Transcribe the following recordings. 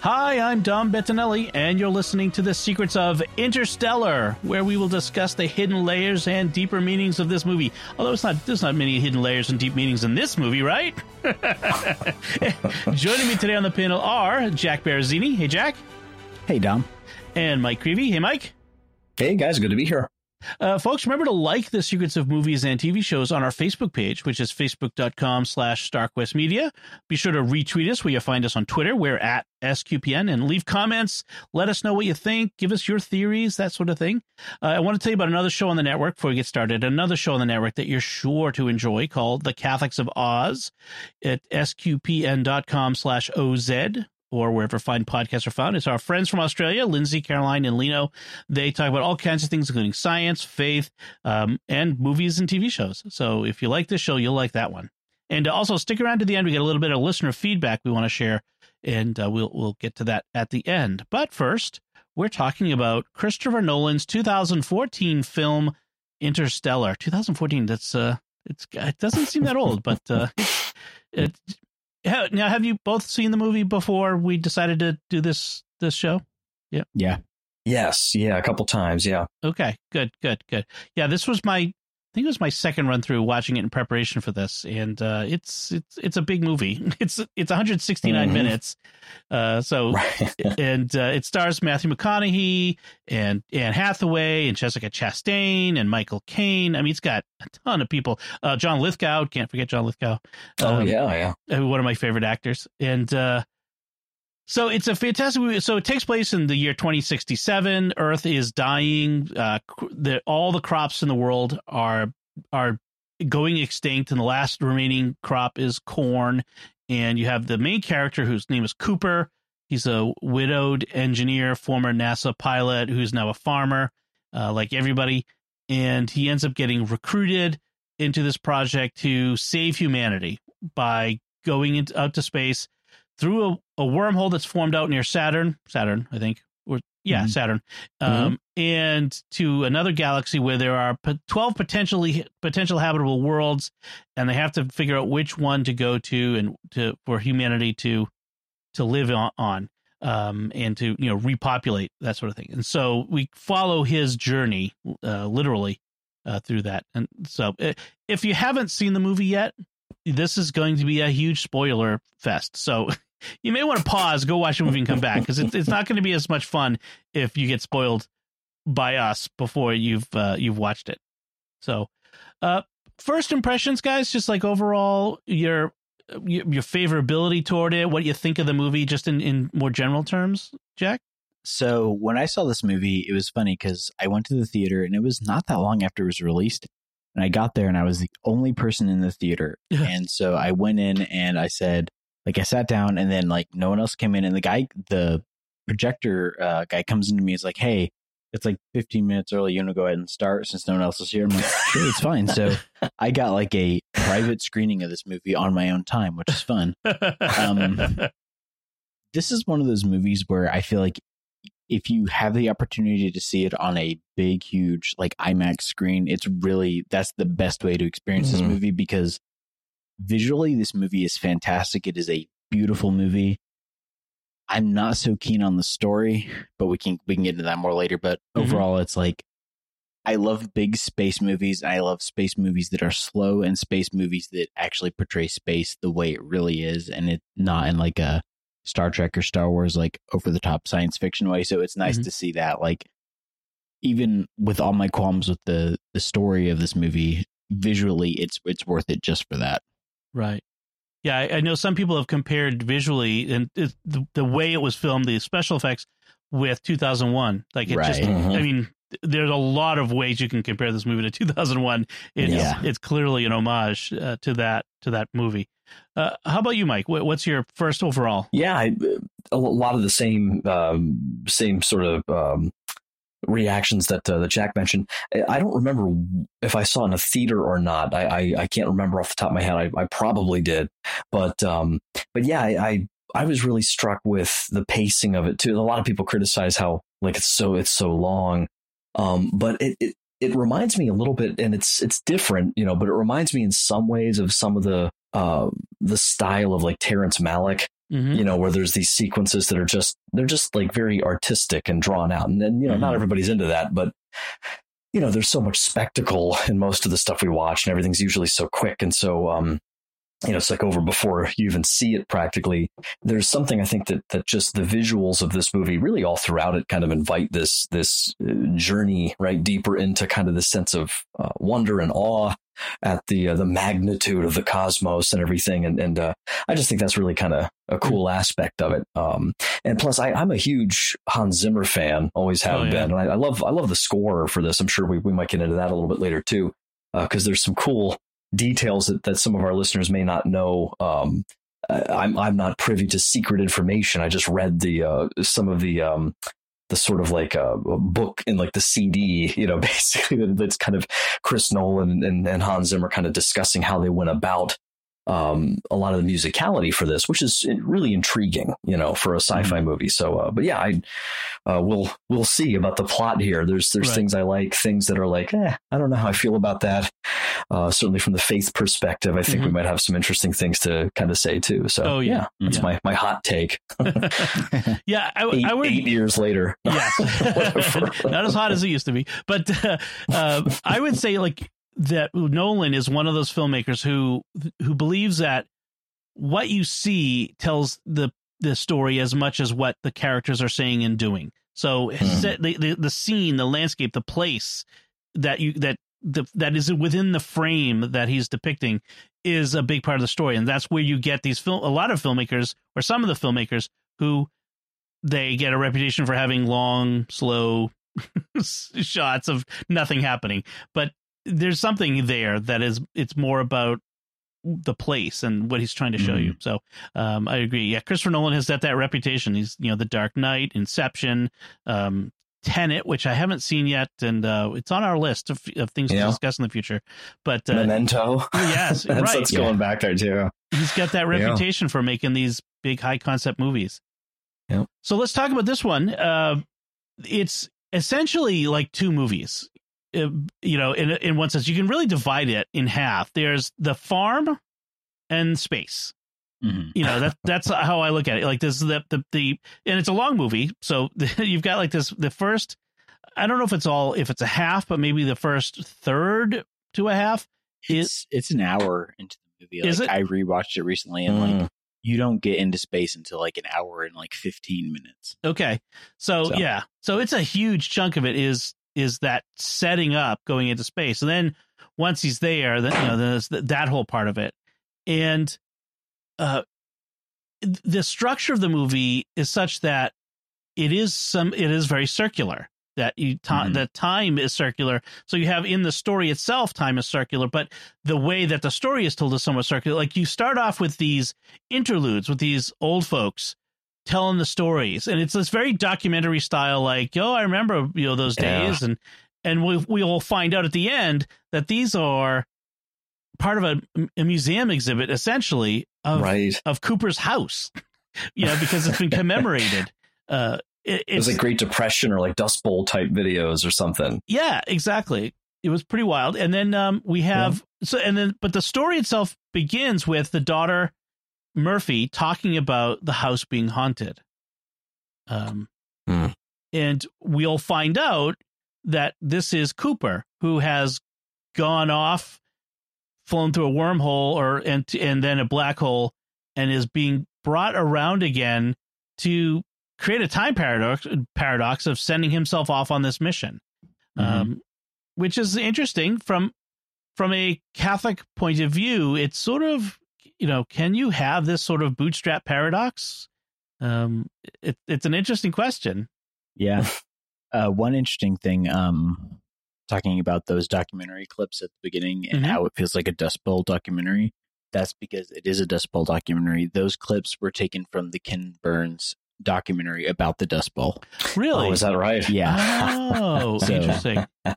Hi, I'm Dom Bettinelli, and you're listening to The Secrets of Interstellar, where we will discuss the hidden layers and deeper meanings of this movie. Although it's not, there's not many hidden layers and deep meanings in this movie, right? Joining me today on the panel are Jack Baruzzini. Hey, Jack. Hey, Dom. And Mike Creavey. Hey, Mike. Hey, guys. Good to be here. Uh, folks, remember to like the Secrets of Movies and TV Shows on our Facebook page, which is facebook.com slash StarQuest Media. Be sure to retweet us where you find us on Twitter. We're at SQPN and leave comments. Let us know what you think. Give us your theories, that sort of thing. Uh, I want to tell you about another show on the network before we get started. Another show on the network that you're sure to enjoy called The Catholics of Oz at sqpn.com slash OZ or wherever fine podcasts are found. It's our friends from Australia, Lindsay, Caroline, and Lino. They talk about all kinds of things, including science, faith, um, and movies and TV shows. So if you like this show, you'll like that one. And also stick around to the end. We get a little bit of listener feedback we want to share, and uh, we'll we'll get to that at the end. But first, we're talking about Christopher Nolan's 2014 film Interstellar. 2014. That's uh, it's it doesn't seem that old, but uh, it, now, have you both seen the movie before we decided to do this this show? Yeah. Yeah. Yes. Yeah. A couple times. Yeah. Okay. Good. Good. Good. Yeah. This was my think it was my second run through watching it in preparation for this, and uh, it's it's it's a big movie. It's it's 169 mm-hmm. minutes, uh, so right. and uh, it stars Matthew McConaughey and Anne Hathaway and Jessica Chastain and Michael Caine. I mean, it's got a ton of people. Uh, John Lithgow, can't forget John Lithgow. Oh um, yeah, yeah, uh, one of my favorite actors, and uh, so it's a fantastic movie. So it takes place in the year 2067. Earth is dying. Uh, the, all the crops in the world are are going extinct, and the last remaining crop is corn. And you have the main character whose name is Cooper. He's a widowed engineer, former NASA pilot, who's now a farmer, uh, like everybody. And he ends up getting recruited into this project to save humanity by going into, out to space through a, a wormhole that's formed out near Saturn, Saturn, I think, or yeah, mm-hmm. Saturn, um, mm-hmm. and to another galaxy where there are twelve potentially potential habitable worlds, and they have to figure out which one to go to and to for humanity to to live on, on um, and to you know repopulate that sort of thing. And so we follow his journey, uh, literally, uh, through that. And so, uh, if you haven't seen the movie yet, this is going to be a huge spoiler fest. So you may want to pause, go watch the movie, and come back because it, it's not going to be as much fun if you get spoiled by us before you've uh, you've watched it. So, uh, first impressions, guys, just like overall your your, your favorability toward it, what you think of the movie, just in in more general terms, Jack. So when I saw this movie, it was funny because I went to the theater and it was not that long after it was released. And I got there and I was the only person in the theater. and so I went in and I said, like I sat down and then like no one else came in and the guy the projector uh, guy comes into me is like, "Hey, it's like 15 minutes early. You want to go ahead and start since no one else is here?" I'm like, "Sure, it's fine." So I got like a private screening of this movie on my own time, which is fun. Um, this is one of those movies where I feel like if you have the opportunity to see it on a big, huge like IMAX screen, it's really that's the best way to experience mm-hmm. this movie because visually, this movie is fantastic. It is a beautiful movie. I'm not so keen on the story, but we can we can get into that more later. But mm-hmm. overall, it's like I love big space movies. I love space movies that are slow and space movies that actually portray space the way it really is, and it's not in like a Star Trek or Star Wars like over the top science fiction way. So it's nice mm-hmm. to see that. Like even with all my qualms with the the story of this movie, visually, it's it's worth it just for that. Right. Yeah, I, I know some people have compared visually and it, the, the way it was filmed, the special effects with 2001. Like it right. just, mm-hmm. I mean, there's a lot of ways you can compare this movie to 2001. It's Yeah. it's clearly an homage uh, to that to that movie. Uh, how about you, Mike? What's your first overall? Yeah, I, a lot of the same um, same sort of um, reactions that uh, that Jack mentioned. I don't remember if I saw in a theater or not. I, I, I can't remember off the top of my head. I, I probably did, but um, but yeah, I, I I was really struck with the pacing of it too. A lot of people criticize how like it's so it's so long, um, but it, it it reminds me a little bit, and it's it's different, you know. But it reminds me in some ways of some of the uh, the style of like Terrence Malick Mm-hmm. you know, where there's these sequences that are just they're just like very artistic and drawn out. And then, you know, not Mhm. everybody's into that, but you know, there's so much spectacle in most of the stuff we watch and everything's usually so quick and so um you know, it's like over before you even see it practically. There's something I think that that just the visuals of this movie really all throughout it kind of invite this this uh, journey right deeper into kind of this sense of uh, wonder and awe at the uh, the magnitude of the cosmos and everything and and uh, I just think that's really kind of a cool aspect of it. Um, and plus, I, I'm a huge Hans Zimmer fan, always have Oh, yeah. been, and I, I love I love the score for this. I'm sure we, we might get into that a little bit later too, because there's some cool details that, that some of our listeners may not know. Um, I'm I'm not privy to secret information. I just read the uh, some of the um, the sort of like a, a book in like the CD, you know, basically that- that's kind of Chris Nolan and, and Hans Zimmer kind of discussing how they went about um, a lot of the musicality for this, which is really intriguing, you know, for a sci-fi movie. So, uh, but yeah, I uh, we'll we'll see about the plot here. There's there's Right. things I like, things that are like, eh, I don't know how I feel about that. Uh, certainly from the faith perspective, I think we Mhm. might have some interesting things to kind of say too. So, Oh, yeah. that's Yeah. my my hot take. yeah, I, Eight, I would. eight years later, Yes, not as hot as it used to be, but uh, uh, I would say like that. Nolan is one of those filmmakers who who believes that what you see tells the the story as much as what the characters are saying and doing. So hmm. set, the, the the scene, the landscape, the place that you that the that is within the frame that he's depicting is a big part of the story, and that's where you get these film. A lot of filmmakers, or some of the filmmakers, who they get a reputation for having long, slow shots of nothing happening. But there's something there that is it's more about the place and what he's trying to show you. So um, I agree. Yeah, Christopher Nolan has that that reputation. He's you know The Dark Knight, Inception, um, Tenet, which I haven't seen yet, and uh, it's on our list of, of things to Yeah. discuss in the future. But uh, Memento. yes, that's, right. that's going back there too. he's got that Yeah. reputation for making these big high concept movies. Yep. So let's talk about this one. Uh, it's essentially like two movies. Uh, you know, in in one sense, you can really divide it in half. There's the farm and space. Mhm. You know, that that's how I look at it. Like this, the the the, and it's a long movie, so you've got like this. The first, I don't know if it's all if it's a half, but maybe the first third to a half. It's it's an hour into the movie. Like, Is it? I rewatched it recently, and like Mm. you don't get into space until like an hour and like fifteen minutes. Okay. So, So- yeah. So it's a huge chunk of it is is that setting up going into space. And then once he's there, then you know, there's that whole part of it. And uh the structure of the movie is such that it is some it is very circular. That you Mhm. that time is circular. So you have in the story itself time is circular, but the way that the story is told is somewhat circular. Like you start off with these interludes with these old folks telling the stories and it's this very documentary style like oh i remember you know those Yeah. days and and we we will find out at the end that these are part of a, a museum exhibit essentially of right. of cooper's house you know because it's been commemorated uh it, It was like Great Depression or like Dust Bowl type videos or something. yeah exactly it was pretty wild and then um we have so and then but the story itself begins with the daughter murphy talking about the house being haunted um Hmm. and we'll find out that this is cooper who has gone off flown through a wormhole or and and then a black hole and is being brought around again to create a time paradox paradox of sending himself off on this mission um, which is interesting from from a Catholic point of view. It's sort of you know, can you have this sort of bootstrap paradox? Um, it, it's an interesting question. Yeah, Uh, one interesting thing, um, talking about those documentary clips at the beginning and Mhm. how it feels like a Dust Bowl documentary. That's because it is a Dust Bowl documentary. Those clips were taken from the Ken Burns documentary about the Dust Bowl. Really? Oh, is that right? Yeah. Oh, So- interesting.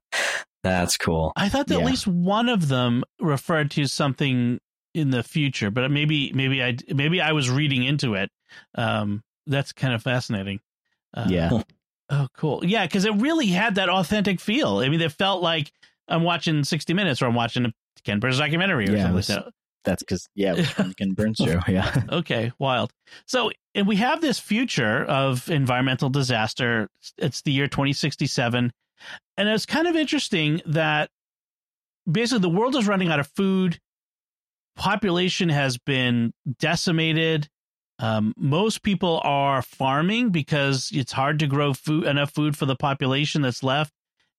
That's cool. I thought that at least one of them referred to something in the future, but maybe maybe I maybe I was reading into it. Um, that's kind of fascinating. Uh, yeah. Oh, cool. Yeah, because it really had that authentic feel. I mean, it felt like I'm watching 60 Minutes or I'm watching a Ken Burns documentary or Yeah, something was- like that. That's because, yeah, it was from the Ken Burns show. Yeah. Okay, wild. So, and we have this future of environmental disaster. It's the year 2067. And it's kind of interesting that basically the world is running out of food. Population has been decimated. Um, most people are farming because it's hard to grow food enough food for the population that's left.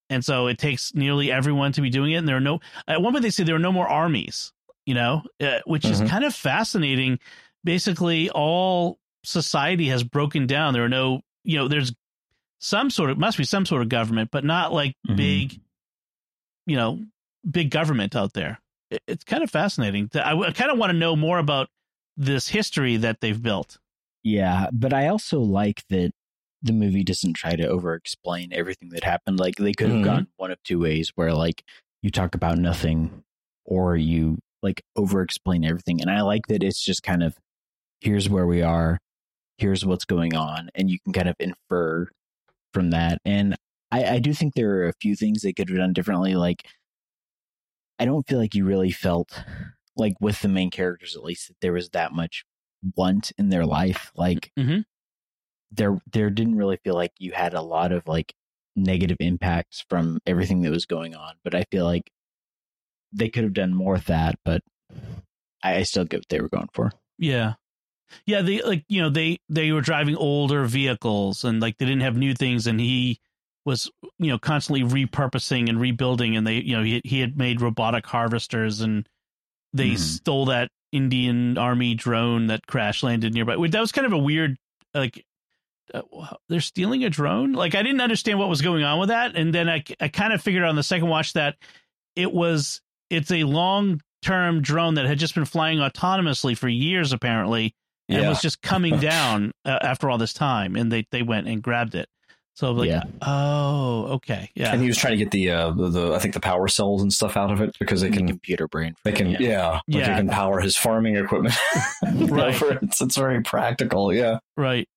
And so it takes nearly everyone to be doing it. And there are no, at one point they say there are no more armies, you know, uh, which is Mhm. kind of fascinating. Basically, all society has broken down. There are no, you know, there's some sort of, must be some sort of government, but not like Mhm. big, you know, big government out there. It- It's kind of fascinating. I, I kind of want to know more about this history that they've built. Yeah, but I also like that the movie doesn't try to over explain everything that happened. Like they could have Mhm. gone one of two ways where like you talk about nothing or you like over explain everything. And I like that it's just kind of here's where we are, here's what's going on, and you can kind of infer from that. And I, I do think there are a few things they could have done differently. Like I don't feel like you really felt like with the main characters at least that there was that much want in their life. Like Mhm. there there didn't really feel like you had a lot of like negative impacts from everything that was going on. But I feel like they could have done more with that, but I, I still get what they were going for. Yeah. Yeah, they like you know they they were driving older vehicles and like they didn't have new things and he was you know constantly repurposing and rebuilding and they you know he he had made robotic harvesters and they Mhm. stole that Indian army drone that crash landed nearby. That was kind of a weird like uh, they're stealing a drone. Like I didn't understand what was going on with that and then I I kind of figured on the second watch that it was it's a long term drone that had just been flying autonomously for years apparently and Yeah. was just coming down uh, after all this time and they they went and grabbed it so like Yeah. oh okay yeah And he was trying to get the, uh, the the I think the power cells and stuff out of it because they The can computer brain. they can yeah, like Yeah. they can power his farming equipment. You know, Right. for- it's it's very practical. Yeah. right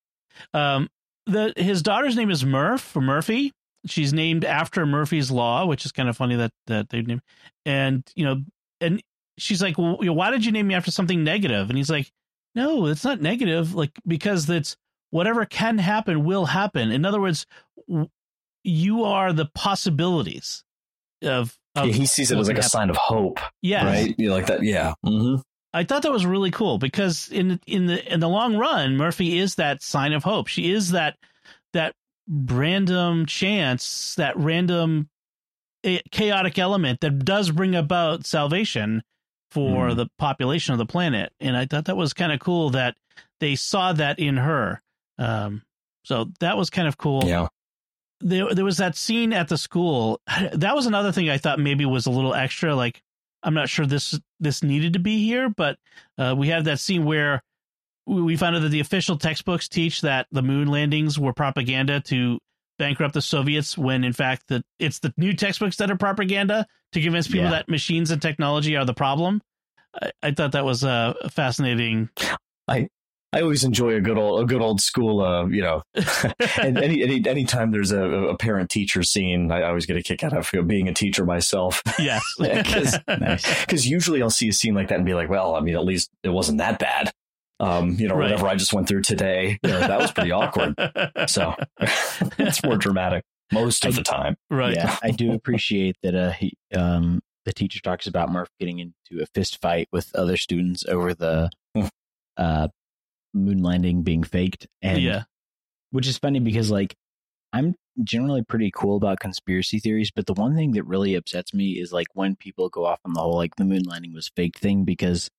um the his daughter's name is murph or murphy she's named after murphy's law which is kind of funny that that they named and you know and she's like well you know, why did you name me after something negative? negative and he's like no it's not negative like because that's whatever can happen will happen in other words w- you are the possibilities of, of Yeah, he sees it as like a happen. sign of hope, yes. right? You like that? Yeah. hmm I thought that was really cool because in in the in the long run, Murphy is that sign of hope. She is that that random chance, that random eh, chaotic element that does bring about salvation for Mhm. the population of the planet. And I thought that was kind of cool that they saw that in her. Um, so that was kind of cool Yeah. there there was that scene at the school. That was another thing I thought maybe was a little extra. Like I'm not sure this this needed to be here, but uh, we have that scene where we found out that the official textbooks teach that the moon landings were propaganda to bankrupt the Soviets, when in fact that it's the new textbooks that are propaganda to convince people Yeah. that machines and technology are the problem. I, I thought that was uh, fascinating. I always enjoy a good old a good old school. Uh, you know, and any any anytime there's a, a parent teacher scene, I always get a kick out of being a teacher myself. yes, Yeah, 'cause- Nice. Because usually I'll see a scene like that and be like, well, I mean, at least it wasn't that bad. Um, you know, Right. whatever I just went through today, you know, that was pretty awkward. So it's more dramatic most of the time. right. Yeah, I do appreciate that. Uh, he, um, the teacher talks about Murph getting into a fist fight with other students over the Hmm. uh, moon landing being faked, and yeah. which is funny because like I'm generally pretty cool about conspiracy theories, but the one thing that really upsets me is like when people go off on the whole like the moon landing was fake thing because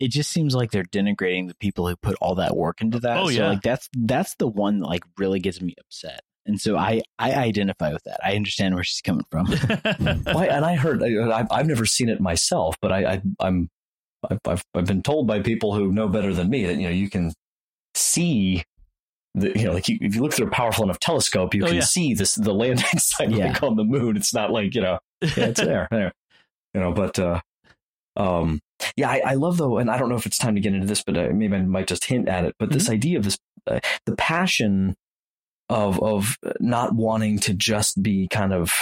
it just seems like they're denigrating the people who put all that work into that. Oh, So yeah. like that's that's the one that like really gets me upset. And so I, I identify with that. I understand where she's coming from. well, and I heard I, I've never seen it myself, but I, I I'm I've, I've been told by people who know better than me that you know you can see the, you know, like you, if you look through a powerful enough telescope, you oh, can yeah. see this the landing site yeah. like on the moon. It's not like you know, yeah, it's there, there, you know. But uh, um, yeah, I, I, love though, and I don't know if it's time to get into this, but uh, maybe I might just hint at it. But mm-hmm. this idea of this, uh, the passion of of not wanting to just be kind of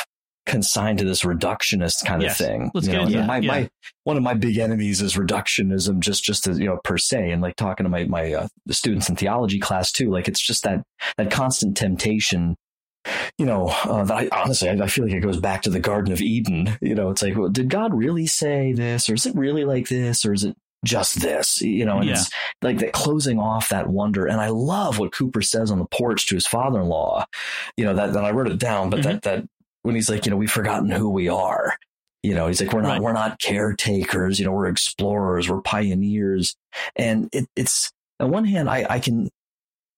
consigned to this reductionist kind yes. of thing. Let's you get know? into my, yeah. my one of my big enemies is reductionism, just just as you know per se, and like talking to my my uh, students in theology class too. Like it's just that that constant temptation. You know, uh, that I honestly I, I, feel like it goes back to the Garden of Eden. You know, it's like, well, did God really say this, or is it really like this, or is it just this, you know, and yeah. it's like that closing off that wonder. And I love what Cooper says on the porch to his father-in-law, you know, that, that I wrote it down, but mm-hmm. that, that when he's like, you know, we've forgotten who we are. You know, he's like, we're not, right. we're not caretakers. You know, we're explorers, we're pioneers. And it, it's on one hand, I, I can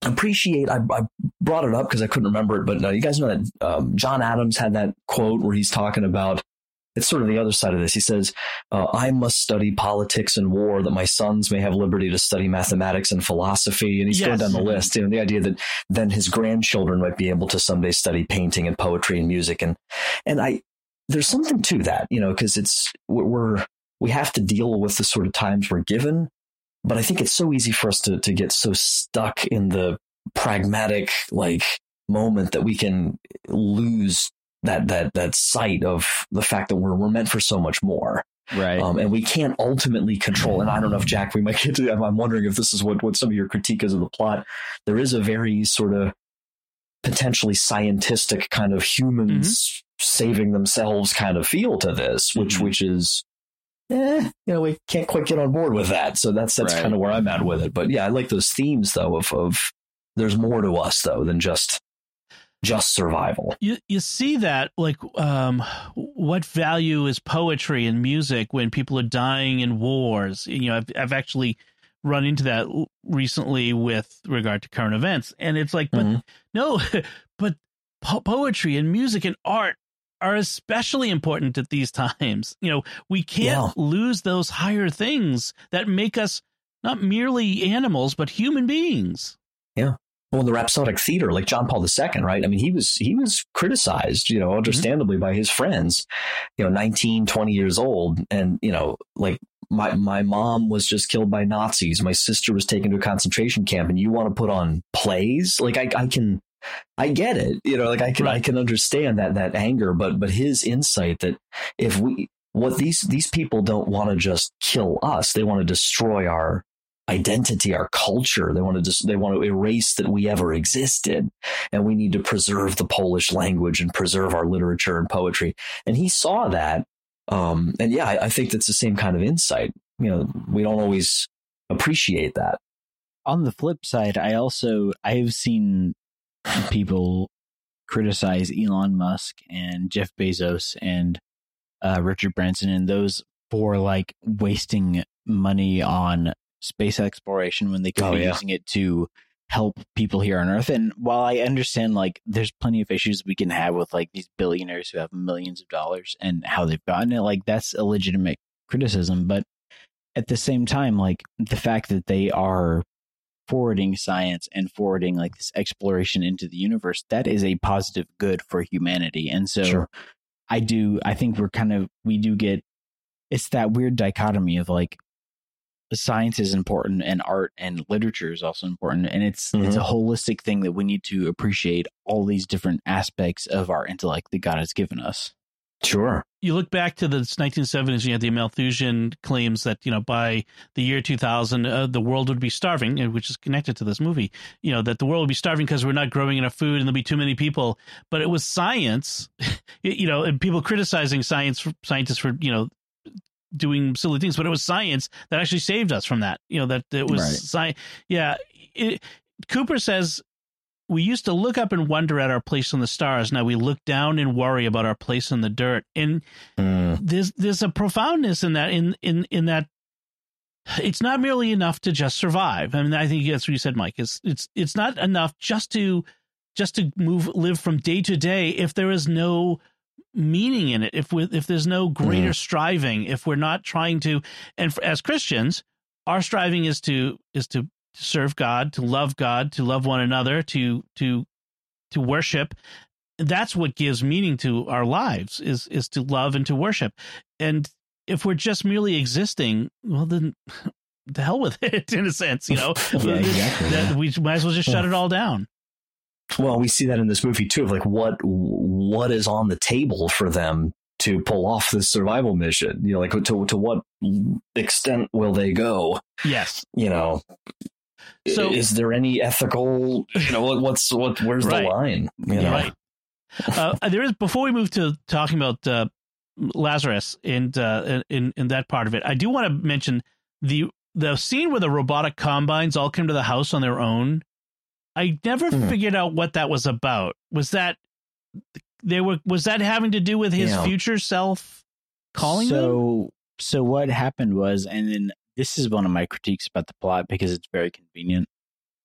appreciate. I, I brought it up because I couldn't remember it, but no, you guys know that um, John Adams had that quote where he's talking about it's sort of the other side of this. He says, uh, I must study politics and war that my sons may have liberty to study mathematics and philosophy. And he's yes. going down the list. You know, the idea that then his grandchildren might be able to someday study painting and poetry and music. And, and I, there's something to that, you know, because it's, we're, we have to deal with the sort of times we're given. But I think it's so easy for us to, to get so stuck in the pragmatic, like, moment that we can lose that that that sight of the fact that we're we're meant for so much more. Right. Um, and we can't ultimately control. And I don't know if Jack, we might get to. I'm wondering if this is what what some of your critique is of the plot. There is a very sort of potentially scientific kind of humans mm-hmm. saving themselves kind of feel to this, which mm-hmm. which is eh, you know, we can't quite get on board with that. So that's that's right. kind of where I'm at with it. But yeah, I like those themes though of of there's more to us though than just just survival. You you see that like um, what value is poetry and music when people are dying in wars? You know, I've I've actually run into that recently with regard to current events, and it's like, but mm-hmm. no, but po- poetry and music and art are especially important at these times. You know, we can't yeah. lose those higher things that make us not merely animals but human beings. Yeah well, the Rhapsodic Theater, like John Paul II, right? I mean, he was he was criticized, you know, mm-hmm. understandably by his friends, you know, 19, 20 years old, and you know, like my my mom was just killed by Nazis, my sister was taken to a concentration camp, and you want to put on plays? Like I, I can, I get it, you know, like I can right. I can understand that that anger, but but his insight that if we what these these people don't want to just kill us, they want to destroy our identity, our culture. They want to just, they want to erase that we ever existed. And we need to preserve the Polish language and preserve our literature and poetry. And he saw that. Um, and yeah, I, I think that's the same kind of insight. You know, we don't always appreciate that. On the flip side, I also, I have seen people criticize Elon Musk and Jeff Bezos and uh, Richard Branson and those for like wasting money on space exploration when they could oh, be yeah. using it to help people here on Earth. And while I understand like there's plenty of issues we can have with like these billionaires who have millions of dollars and how they've gotten it, like that's a legitimate criticism. But at the same time, like the fact that they are forwarding science and forwarding like this exploration into the universe, that is a positive good for humanity. And so sure. I do I think we're kind of we do get it's that weird dichotomy of like science is important and art and literature is also important and it's mm-hmm. it's a mm-hmm. holistic thing that we need to appreciate all these different aspects of our intellect that God has given us. Sure. You look back to the 1970s, you had the Malthusian claims that, you know, by the year 2000, uh, the world would be starving, uh, which is connected to this movie, you know, that the world would be starving because we're not growing enough food and there'll be too many people. But it was science, you know, and people criticizing science, scientists for, you know, doing silly things, but it was science that actually saved us from that. You know, that it was right. science. Yeah. It, Cooper says we used to look up and wonder at our place in the stars. Now we look down and worry about our place in the dirt. And mm. there's there's a profoundness in that in in in that it's not merely enough to just survive. I mean, I think that's what you said, Mike. It's it's it's not enough just to just to move live from day to day if there is no meaning in it. If we, if there's no greater mm. striving if we're not trying to and for, as Christians our striving is to is to serve God to love God to love one another to to to worship. That's what gives meaning to our lives is is to love and to worship. And if we're just merely existing well then the hell with it in a sense you know? Yeah, exactly, yeah. we might as well just shut it all down well we see that in this movie too of like what what is on the table for them to pull off this survival mission you know like to to what extent will they go yes you know so is there any ethical you know what's what where's right. the line you know? right uh, there is before we move to talking about uh, Lazarus and uh, in in that part of it, I do want to mention the the scene where the robotic combines all came to the house on their own. I never mm. figured out what that was about. Was that they were was that having to do with his yeah. future self calling so, them? So what happened was, and then this is one of my critiques about the plot because it's very convenient.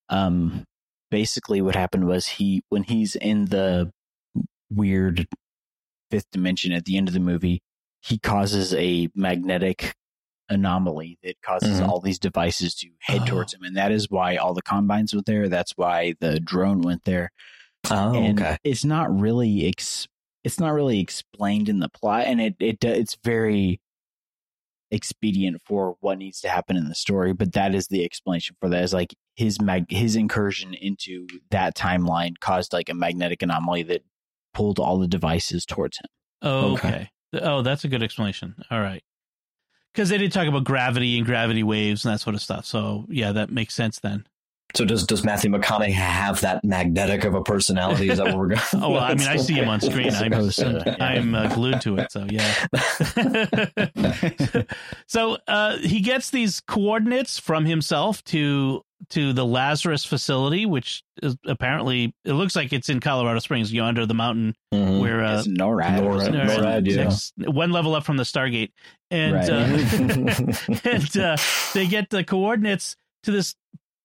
Um, basically, what happened was he when he's in the weird fifth dimension at the end of the movie, he causes a magnetic anomaly that causes mm-hmm. all these devices to head oh. towards him. And that is why all the combines were there. That's why the drone went there. Oh, and okay. It's not really ex- it's not really explained in the plot, and it it it's very expedient for what needs to happen in the story. But that is the explanation for that. Is like his mag his incursion into that timeline caused like a magnetic anomaly that pulled all the devices towards him. Oh, okay. okay. Oh, that's a good explanation. All right. Because they did talk about gravity and gravity waves and that sort of stuff. So yeah, that makes sense then. So does does Matthew McConaughey have that magnetic of a personality? Is that what we're going? oh well, I mean, I see him on screen. I'm I'm uh, glued to it. So yeah. so uh, he gets these coordinates from himself to to the Lazarus facility, which is apparently it looks like it's in Colorado Springs, you know, under the mountain mm-hmm. where uh, it's NORAD, NORAD, NORAD, NORAD yeah. one level up from the Stargate, and right. uh, and uh, they get the coordinates to this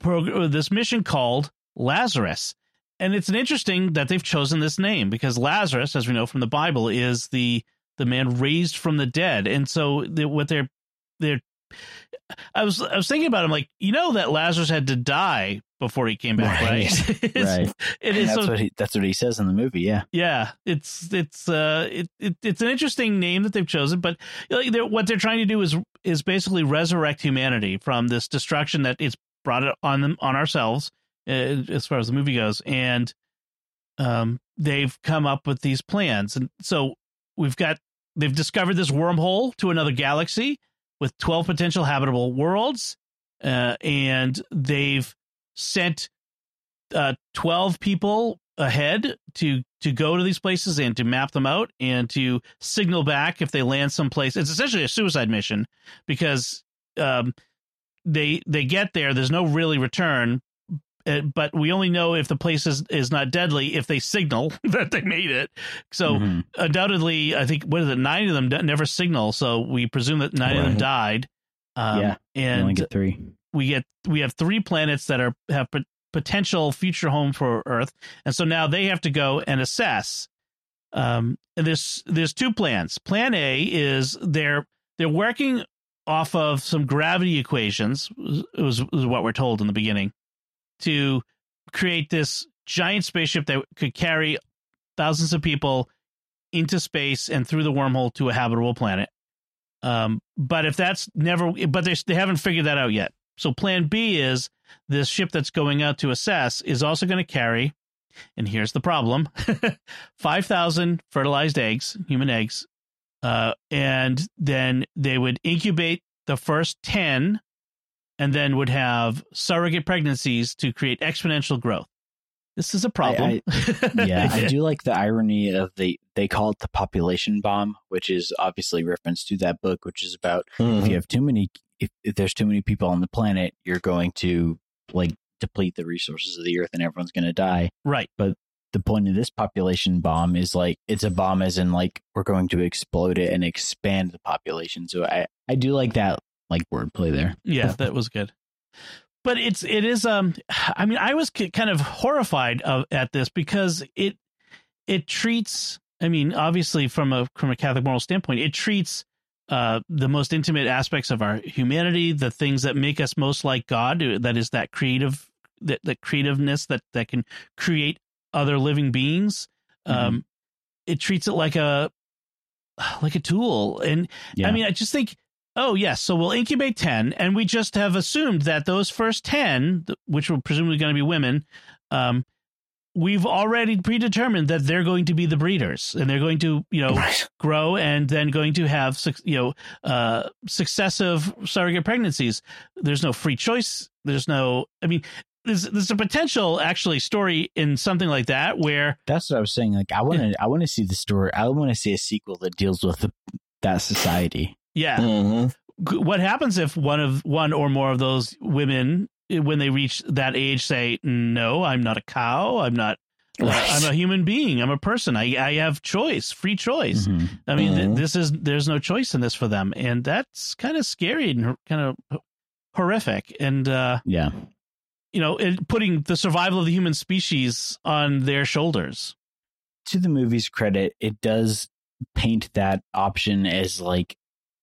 program, this mission called Lazarus. And it's an interesting that they've chosen this name because Lazarus, as we know from the Bible, is the the man raised from the dead. And so the, what they're they're I was I was thinking about him like you know that Lazarus had to die before he came back, right? Right. right. It is that's so, what he that's what he says in the movie. Yeah. Yeah. It's it's uh it, it it's an interesting name that they've chosen, but like they're, what they're trying to do is is basically resurrect humanity from this destruction that it's brought it on them on ourselves uh, as far as the movie goes, and um they've come up with these plans, and so we've got they've discovered this wormhole to another galaxy with 12 potential habitable worlds. Uh, and they've sent uh, 12 people ahead to to go to these places and to map them out and to signal back if they land someplace. It's essentially a suicide mission because um, they they get there. There's no really return, but we only know if the place is, is not deadly if they signal that they made it. So mm-hmm. undoubtedly, I think what is it? Nine of them never signal, so we presume that nine right. of them died. Um, yeah, and we get three. We get we have three planets that are have potential future home for Earth, and so now they have to go and assess. Um, and there's there's two plans. Plan A is they're they're working off of some gravity equations. Was, was what we're told in the beginning to create this giant spaceship that could carry thousands of people into space and through the wormhole to a habitable planet. Um, but if that's never, but they they haven't figured that out yet. So Plan B is this ship that's going out to assess is also going to carry, and here's the problem: five thousand fertilized eggs, human eggs, uh, and then they would incubate the first ten and then would have surrogate pregnancies to create exponential growth. This is a problem. I, I, yeah, I do like the irony of the they call it the population bomb, which is obviously reference to that book, which is about mm-hmm. if you have too many, if, if there's too many people on the planet, you're going to like deplete the resources of the earth and everyone's going to die. Right. But the point of this population bomb is like it's a bomb as in like we're going to explode it and expand the population. So I I do like that like wordplay there. Yeah, that was good. but it's it is um i mean i was kind of horrified of, at this because it it treats i mean obviously from a from a catholic moral standpoint it treats uh the most intimate aspects of our humanity the things that make us most like god uh, that is that creative that, that creativeness that that can create other living beings mm-hmm. um it treats it like a like a tool and yeah. i mean i just think oh yes so we'll incubate 10 and we just have assumed that those first 10 which were presumably going to be women um, we've already predetermined that they're going to be the breeders and they're going to you know right. grow and then going to have you know uh, successive surrogate pregnancies there's no free choice there's no i mean there's there's a potential actually story in something like that where that's what I was saying. Like I want to I want to see the story. I want to see a sequel that deals with the, that society. Yeah. Mm-hmm. What happens if one of one or more of those women, eh, when they reach that age, say, "No, I'm not a cow. I'm not. Uh, right. I'm a human being. I'm a person. I I have choice, free choice. Mm-hmm. I mean, mm-hmm. th- this is there's no choice in this for them, and that's kind of scary and kind of horrific. And uh, yeah, you know, it, putting the survival of the human species on their shoulders. To the movie's credit, it does paint that option as like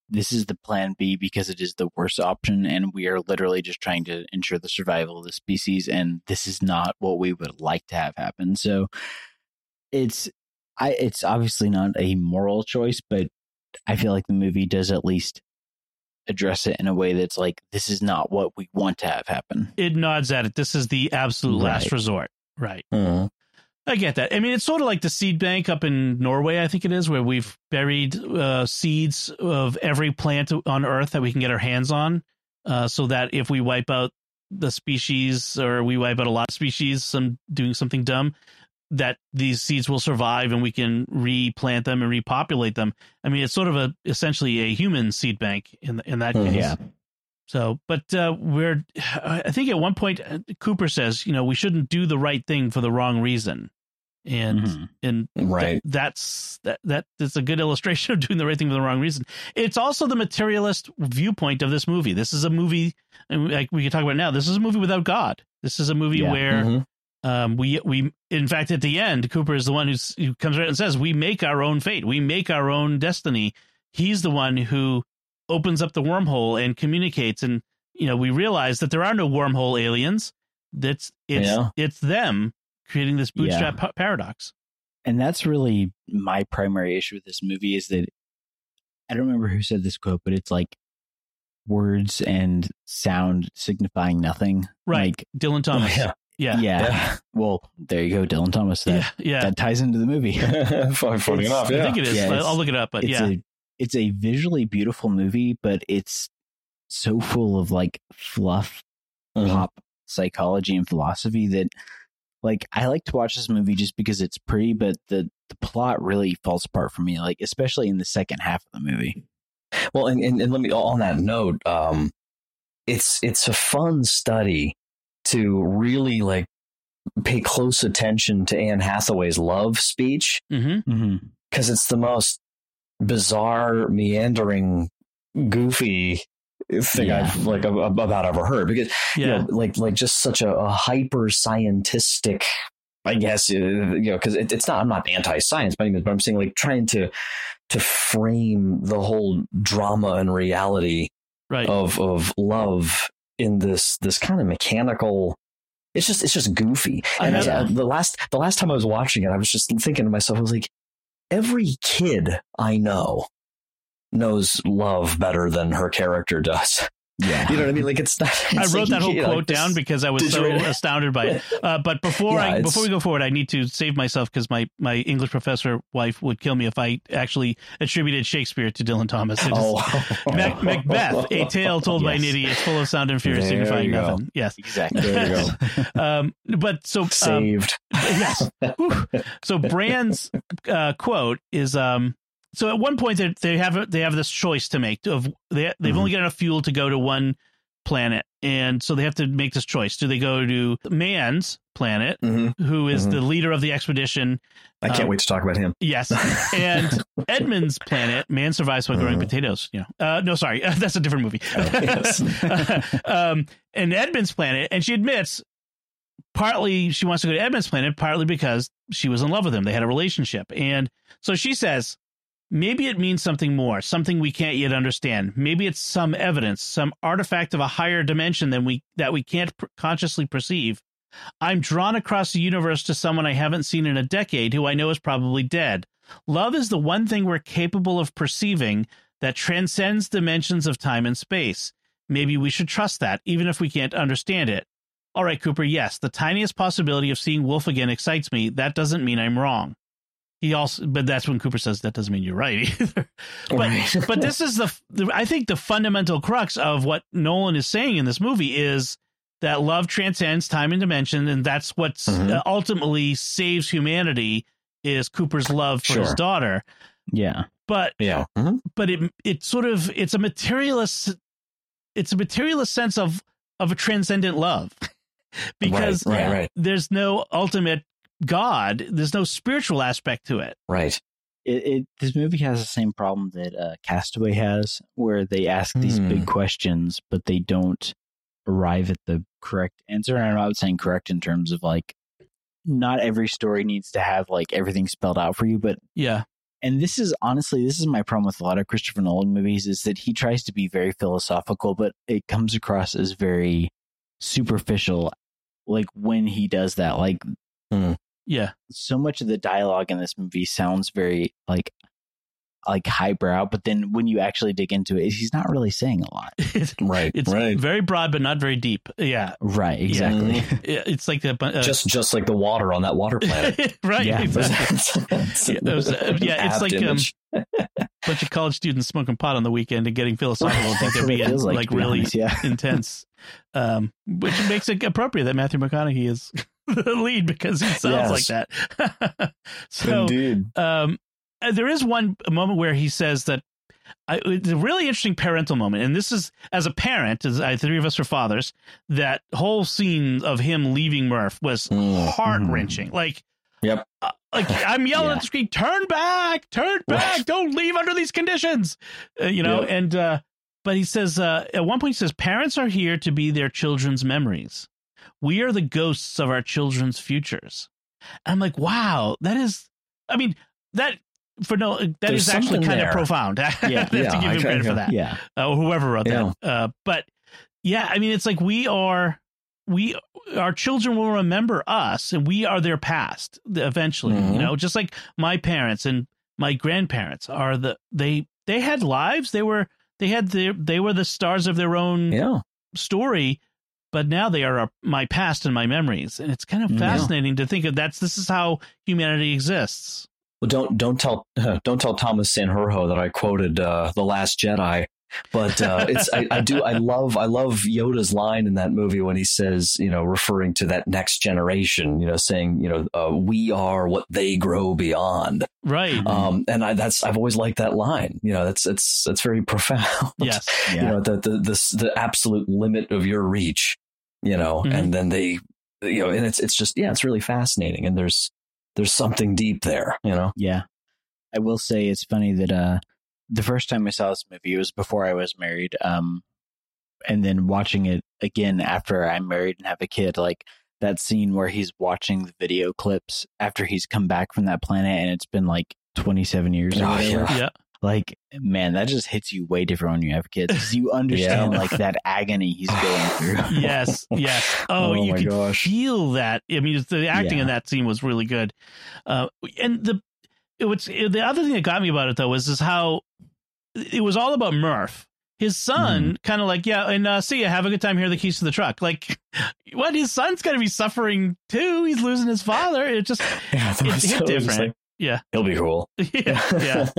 this is the plan B because it is the worst option, and we are literally just trying to ensure the survival of the species, and this is not what we would like to have happen. So it's I it's obviously not a moral choice, but I feel like the movie does at least address it in a way that's like this is not what we want to have happen. It nods at it. This is the absolute right. last resort. Right. Mm-hmm. I get that. I mean, it's sort of like the seed bank up in Norway, I think it is, where we've buried uh, seeds of every plant on Earth that we can get our hands on, uh, so that if we wipe out the species or we wipe out a lot of species, some doing something dumb, that these seeds will survive and we can replant them and repopulate them. I mean, it's sort of a essentially a human seed bank in in that mm-hmm. case. Yeah. So, but uh, we're I think at one point uh, Cooper says, you know, we shouldn't do the right thing for the wrong reason and mm-hmm. and right. th- that's that that is a good illustration of doing the right thing for the wrong reason. It's also the materialist viewpoint of this movie. This is a movie and like we can talk about now. This is a movie without god. This is a movie yeah. where mm-hmm. um we we in fact at the end cooper is the one who's, who comes right and says we make our own fate. We make our own destiny. He's the one who opens up the wormhole and communicates and you know we realize that there are no wormhole aliens. That's it's yeah. it's them creating this bootstrap yeah. paradox. And that's really my primary issue with this movie is that I don't remember who said this quote, but it's like words and sound signifying nothing. Right. Like Dylan Thomas. Yeah. Yeah. yeah. yeah. Well, there you go, Dylan Thomas. That, yeah, yeah. That ties into the movie. Funny enough. Yeah. I think it is. Yeah, I'll look it up, but it's yeah. A, it's a visually beautiful movie, but it's so full of like fluff, mm-hmm. pop psychology and philosophy that like I like to watch this movie just because it's pretty, but the the plot really falls apart for me. Like especially in the second half of the movie. Well, and and, and let me on that note, um, it's it's a fun study to really like pay close attention to Anne Hathaway's love speech because mm-hmm. mm-hmm. it's the most bizarre, meandering, goofy thing yeah. I've like about ever heard because yeah. you know like like just such a, a hyper scientistic I guess you know because it, it's not I'm not anti-science by any means but I'm saying like trying to to frame the whole drama and reality right. of of love in this this kind of mechanical it's just it's just goofy and uh, the last the last time I was watching it I was just thinking to myself I was like every kid I know knows love better than her character does. Yeah. You know what I mean? Like it's not. It's I wrote like, that whole quote like down because I was so astounded by it. Uh, but before yeah, I before we go forward, I need to save myself because my my English professor wife would kill me if I actually attributed Shakespeare to Dylan Thomas. oh. Mac- Macbeth, a tale told yes. by an idiot, is full of sound and fury, signifying nothing. Go. Yes, exactly. There you go. um, but so um, saved. yes. so Brand's uh, quote is um so at one point they they have they have this choice to make of they they've mm-hmm. only got enough fuel to go to one planet and so they have to make this choice. Do they go to Mann's planet, Mhm. who is Mhm. the leader of the expedition? I can't Um, wait to talk about him. Yes, and Edmunds' planet, man survives by growing Mhm. potatoes. You know, uh, no, sorry, that's a different movie. Oh, yes. um, and Edmunds' planet, and she admits partly she wants to go to Edmunds' planet, partly because she was in love with him. They had a relationship, and so she says maybe it means something more, something we can't yet understand. Maybe it's some evidence, some artifact of a higher dimension than we that we can't pr- consciously perceive. I'm drawn across the universe to someone I haven't seen in a decade who I know is probably dead. Love is the one thing we're capable of perceiving that transcends dimensions of time and space. Maybe we should trust that, even if we can't understand it. All right, Cooper, yes, the tiniest possibility of seeing Wolf again excites me. That doesn't mean I'm wrong. He also, but that's when Cooper says that doesn't mean you're right either. But, Right. but this is the, the, I think the fundamental crux of what Nolan is saying in this movie is that love transcends time and dimension, and that's what Mhm. uh, ultimately saves humanity is Cooper's love for his daughter. Yeah. But Yeah. Mhm. but it it sort of it's a materialist it's a materialist sense of of a transcendent love because right, right, right, there's no ultimate god there's no spiritual aspect to it right. It, it this movie has the same problem that uh, Castaway has, where they ask these Hmm. big questions, but they don't arrive at the correct answer. And I'm not saying correct in terms of like not every story needs to have like everything spelled out for you, but yeah and this is honestly this is my problem with a lot of Christopher Nolan movies is that he tries to be very philosophical, but it comes across as very superficial. Like when he does that, like yeah so much of the dialogue in this movie sounds very like like highbrow, but then when you actually dig into it, he's not really saying a lot. it's, Right. it's right. very broad but not very deep yeah Right, exactly. It- it's like the uh, just just like the water on that water planet. right Yeah. exactly. It's- Yeah, it was, uh, yeah, it's like, um, image. bunch of college students smoking pot on the weekend and getting philosophical and think they're being like, like, be really honest, yeah. intense, um, which makes it appropriate that Matthew McConaughey is the lead because he sounds like that. so, Indeed. um, uh, there is one moment where he says that I, it's a really interesting parental moment, and this is as a parent, as I, three of us are fathers. That whole scene of him leaving Murph was Mm. heart wrenching. Like, Yep. uh, like I'm yelling Yeah. at the screen, "Turn back! Turn back! Don't leave under these conditions!" Uh, you know, Yep. and uh, but he says uh, at one point he says, "Parents are here to be their children's memories. We are the ghosts of our children's futures." I'm like, wow, that is. I mean, that for no, that There's is actually kind of there. profound. I have Yeah. to Yeah, give I him credit for that Yeah. uh, or whoever wrote Yeah. that. Uh, but yeah, I mean, it's like we are, we, our children will remember us, and we are their past eventually. Mhm. You know, just like my parents and my grandparents are the they they had lives. They were they had the they were the stars of their own Yeah. story. But now they are my past and my memories, and it's kind of Yeah. fascinating to think of. That's this is how humanity exists. Well, don't don't tell don't tell Thomas Sanjurjo that I quoted uh, the Last Jedi, but uh, it's I, I do I love I love Yoda's line in that movie when he says you know referring to that next generation you know saying you know uh, we are what they grow beyond Right? um, and I, that's I've always liked that line you know that's it's that's very profound yes. you Yeah. know the the the, the absolute limit of your reach you know Mhm. and then they you know and it's it's just yeah it's really fascinating and there's there's something deep there you know Yeah. I will say it's funny that uh the first time I saw this movie it was before I was married. Um and then watching it again after I'm married and have a kid, like that scene where he's watching the video clips after he's come back from that planet and it's been like 27 years or Oh, yeah. Yeah. Like, man, that just hits you way different when you have kids because you understand like that agony he's going through. yes, yes. Oh, Oh you my could gosh. feel that. I mean, the acting in that scene was really good. Uh, and the it was the other thing that got me about it though was is how it was all about Murph. His son, Mm-hmm. kind of like, yeah, and uh, see you. Have a good time. Here the keys to the truck. Like, what? His son's going to be suffering too. He's losing his father. It just, Yeah, it hit so different. interesting. Yeah, He'll be cool. yeah, yeah.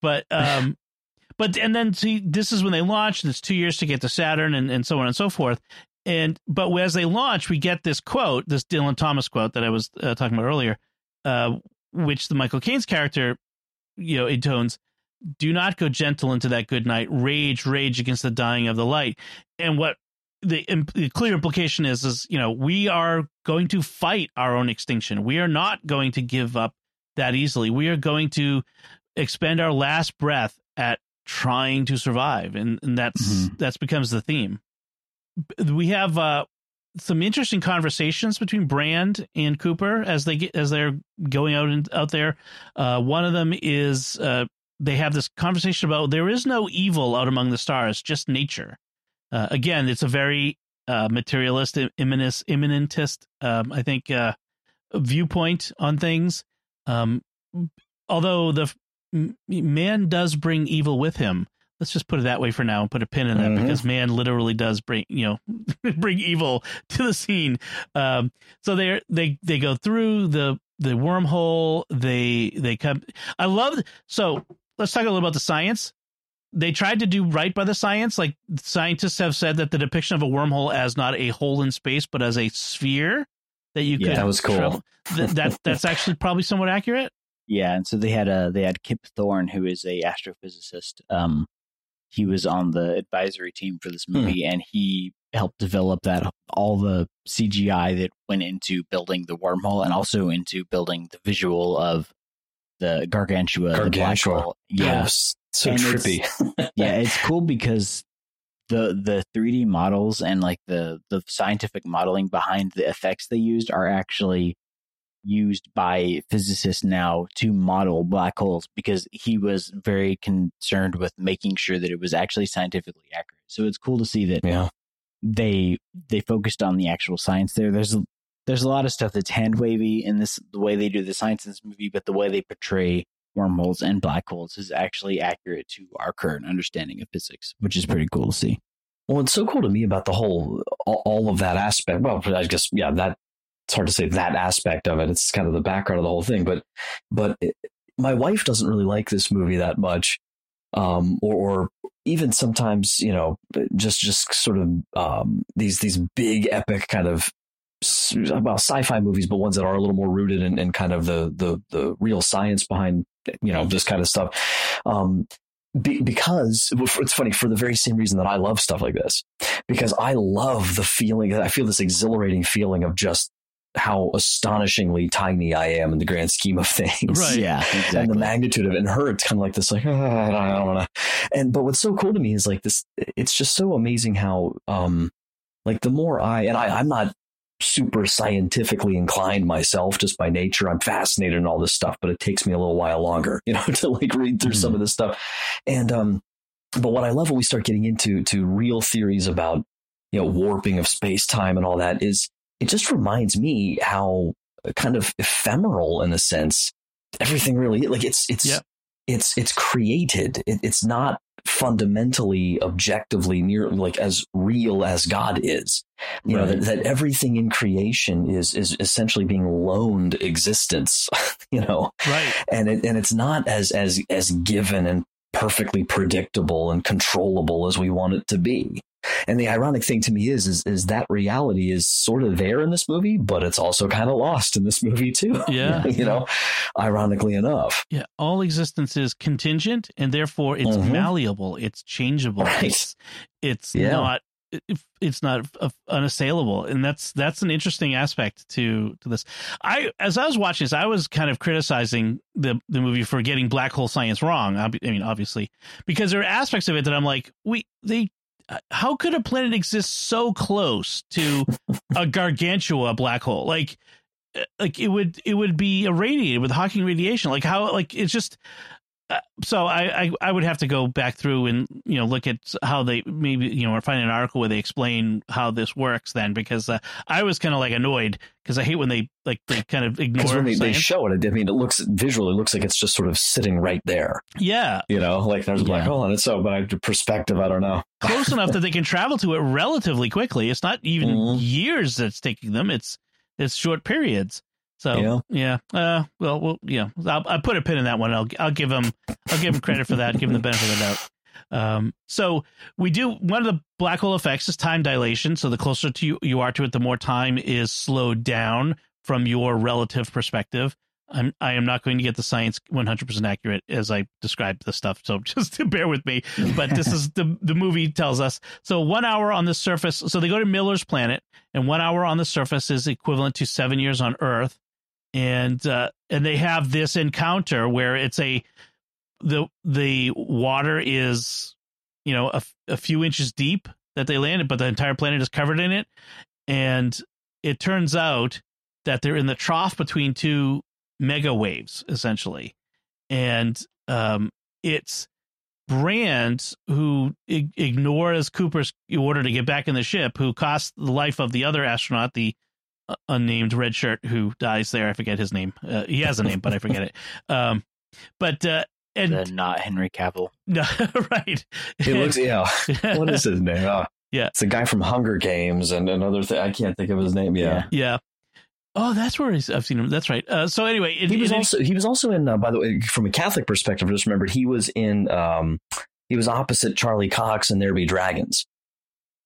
but um but and then see this is when they launch and it's two years to get to saturn and, and so on and so forth and but as they launch we get this quote this dylan thomas quote that i was uh, talking about earlier uh which the michael caine's character you know intones do not go gentle into that good night rage rage against the dying of the light and what the, imp- the clear implication is is you know we are going to fight our own extinction. We are not going to give up that easily. We are going to expend our last breath at trying to survive, and, and that's Mhm. that's becomes the theme. We have uh, some interesting conversations between Brand and Cooper as they get as they're going out and out there. Uh, one of them is uh, they have this conversation about there is no evil out among the stars, just nature. Uh, again, it's a very uh, materialist, imminent, immanentist, um, I think, uh, viewpoint on things. Um, although the man does bring evil with him. Let's just put it that way for now and put a pin in that Mhm. because man literally does bring you know bring evil to the scene. Um, so they they they go through the the wormhole. They they come. I love so. Let's talk a little about the science. They tried to do right by the science. Like scientists have said that the depiction of a wormhole as not a hole in space, but as a sphere that you could Yeah, that was cool. travel- Th- that that's actually probably somewhat accurate. Yeah, and so they had a they had Kip Thorne, who is a astrophysicist. Um, he was on the advisory team for this hmm. movie, and he helped develop that all the CGI that went into building the wormhole, and also into building the visual of the Gargantua, the black Gargantua. hole. Yeah, so And it's- trippy. yeah, it's cool because the the 3D models and like the the scientific modeling behind the effects they used are actually used by physicists now to model black holes because he was very concerned with making sure that it was actually scientifically accurate. So it's cool to see that yeah. they they focused on the actual science there. There's a, there's a lot of stuff that's hand wavy in this the way they do the science in this movie, but the way they portray wormholes and black holes is actually accurate to our current understanding of physics, which is pretty cool to see. Well, it's so cool to me about the whole, all of that aspect. Well, I guess, yeah, that it's hard to say that aspect of it. It's kind of the background of the whole thing. But, but it, my wife doesn't really like this movie that much, um, or, or even sometimes, you know, just just sort of um, these these big epic kind of well sci-fi movies, but ones that are a little more rooted in, in kind of the the the real science behind you know this kind of stuff. Um, be, because it's funny for the very same reason that I love stuff like this, because I love the feeling. I feel this exhilarating feeling of just how astonishingly tiny I am in the grand scheme of things. Right. Yeah, And the magnitude of it, and her, it's kind of like this, like "Ah, I don't want to. And but what's so cool to me is like this. It's just so amazing how, um, like the more I and I, I'm not super scientifically inclined myself just by nature. I'm fascinated in all this stuff, but it takes me a little while longer, you know, to like read through some of this stuff. And um, but what I love when we start getting into to real theories about you know warping of space time and all that is it just reminds me how uh, kind of ephemeral in a sense everything really like it's it's Yeah. it's it's created it, it's not fundamentally objectively near like as real as god is you know that, that everything in creation is is essentially being loaned existence you know Right. and it, and it's not as as as given and perfectly predictable and controllable as we want it to be. And the ironic thing to me is is is that reality is sort of there in this movie, but it's also kind of lost in this movie too. Yeah. you know, ironically enough. Yeah, all existence is contingent, and therefore it's Mhm. malleable. It's changeable. Right. It's it's Yeah. not it- it's not uh, unassailable, and that's that's an interesting aspect to to this. I as I was watching this, I was kind of criticizing the the movie for getting black hole science wrong. I mean, obviously, because there are aspects of it that I'm like, we they. uh, How could a planet exist so close to a gargantua black hole? Like, uh, like it would it would be irradiated with Hawking radiation. Like how like it's just so I, I I would have to go back through and you know look at how they maybe you know or find an article where they explain how this works then because uh, I was kind of like annoyed because I hate when they like they kind of ignore when they, they show it, I mean, it looks visually it looks like it's just sort of sitting right there. yeah You know, like there's a black Yeah. hole, and it's so, but I, perspective, I don't know. close enough that they can travel to it relatively quickly. It's not even Mhm. years that's taking them. It's it's short periods. So yeah, Uh, well, well, yeah. I'll, I'll put a pin in that one. I'll I'll give him I'll give them credit for that. Give him the benefit of the doubt. Um, so we do one of the black hole effects is time dilation. So the closer to you, you are to it, the more time is slowed down from your relative perspective. I'm I am not going to get the science 100% accurate as I described the stuff, so just to bear with me. But this is the the movie tells us. So one hour on the surface. So they go to Miller's planet, and one hour on the surface is equivalent to seven years on Earth, and uh, and they have this encounter where it's a the the water is you know a, a few inches deep that they landed, but the entire planet is covered in it, and it turns out that they're in the trough between two mega waves essentially. And um it's brand who ig- ignores cooper's order to get back in the ship who costs the life of the other astronaut the unnamed red shirt who dies there i forget his name uh, he has a name but i forget it um but uh and The not Henry Cavill. no, right He looks, yeah. what is his name? Oh, Yeah. it's the guy from Hunger Games and another thing. I can't think of his name. Yeah, yeah oh that's where i've seen him that's right uh so anyway it, he was it- also he was also in. Uh, by the way, from a Catholic perspective, I just remembered he was in. Um, he was opposite Charlie Cox in There Be Dragons.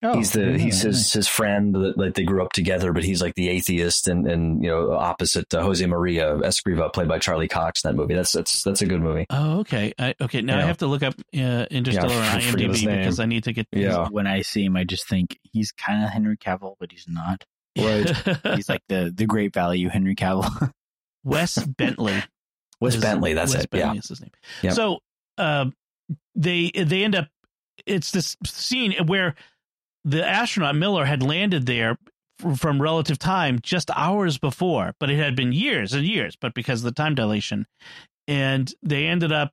Oh, he's the yeah, he's his nice. his friend that like they grew up together, but he's like the atheist and and you know opposite uh, Jose Maria Escriva, played by Charlie Cox in that movie. That's that's that's a good movie. Oh, okay. I, okay, now I have to look up uh, Interstellar Yeah, on I forget his IMDb name. because I need to get. Yeah. When I see him, I just think he's kind of Henry Cavill, but he's not. Right. He's like the the great value Henry Cavill. Wes Bentley. Wes is- Bentley, that's Wes it. Bentley Yeah. is his name. Yep. So, uh, they they end up. It's this scene where the astronaut Miller had landed there from relative time just hours before, but it had been years and years. But because of the time dilation, and they ended up,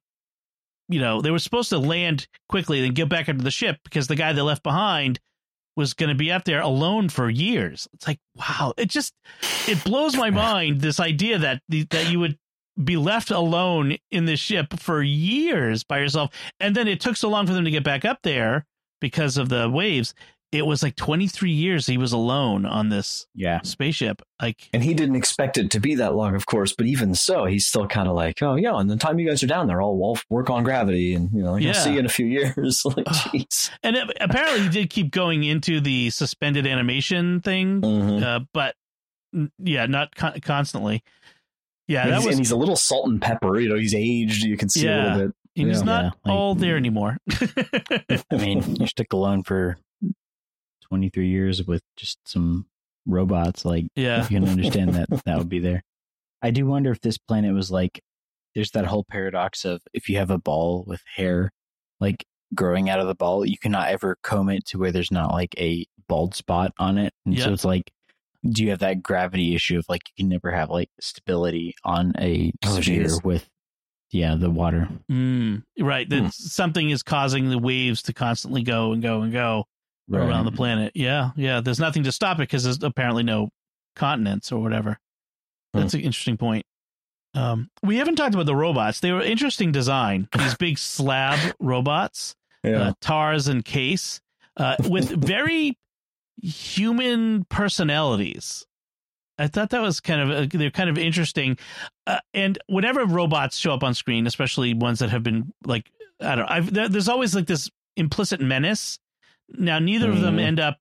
you know, they were supposed to land quickly and get back into the ship because the guy they left behind was going to be up there alone for years. It's like, wow, it just it blows my mind this idea that the, that you would be left alone in this ship for years by yourself, and then it took so long for them to get back up there because of the waves. It was like 23 years he was alone on this yeah, spaceship. Like, And he didn't expect it to be that long, of course. But even so, he's still kind of like, oh yeah. And the time you guys are down there, I'll, I'll work on gravity, and you know, like, Yeah. I'll see you in a few years. like, Ugh. jeez. and it, apparently he did keep going into the suspended animation thing, Mhm. uh, but mm, yeah, not con- constantly. Yeah, and, that he's, was and he's a little salt and pepper. You know, he's aged. You can see Yeah. a little bit. He's Yeah. not Yeah, like- all there anymore. I mean, you're stuck alone for 23 years with just some robots. Like, yeah. you can understand that that would be there. I do wonder if this planet was like, there's that whole paradox of if you have a ball with hair, like growing out of the ball, you cannot ever comb it to where there's not like a bald spot on it. And so it's like, do you have that gravity issue of like you can never have like stability on a Oh, sphere geez. with, yeah, the water. Mm, right. That Hmm. something is causing the waves to constantly go and go and go around the planet. Yeah. Yeah. There's nothing to stop it because there's apparently no continents or whatever. Hmm. That's an interesting point. Um, we haven't talked about the robots. They were interesting design. These big slab robots, Yeah. uh, Tars and Case, uh, with very human personalities. I thought that was kind of uh, they're kind of interesting, uh, and whenever robots show up on screen, especially ones that have been like I don't know, I've, there's always like this implicit menace. Now, neither of them Mhm. end up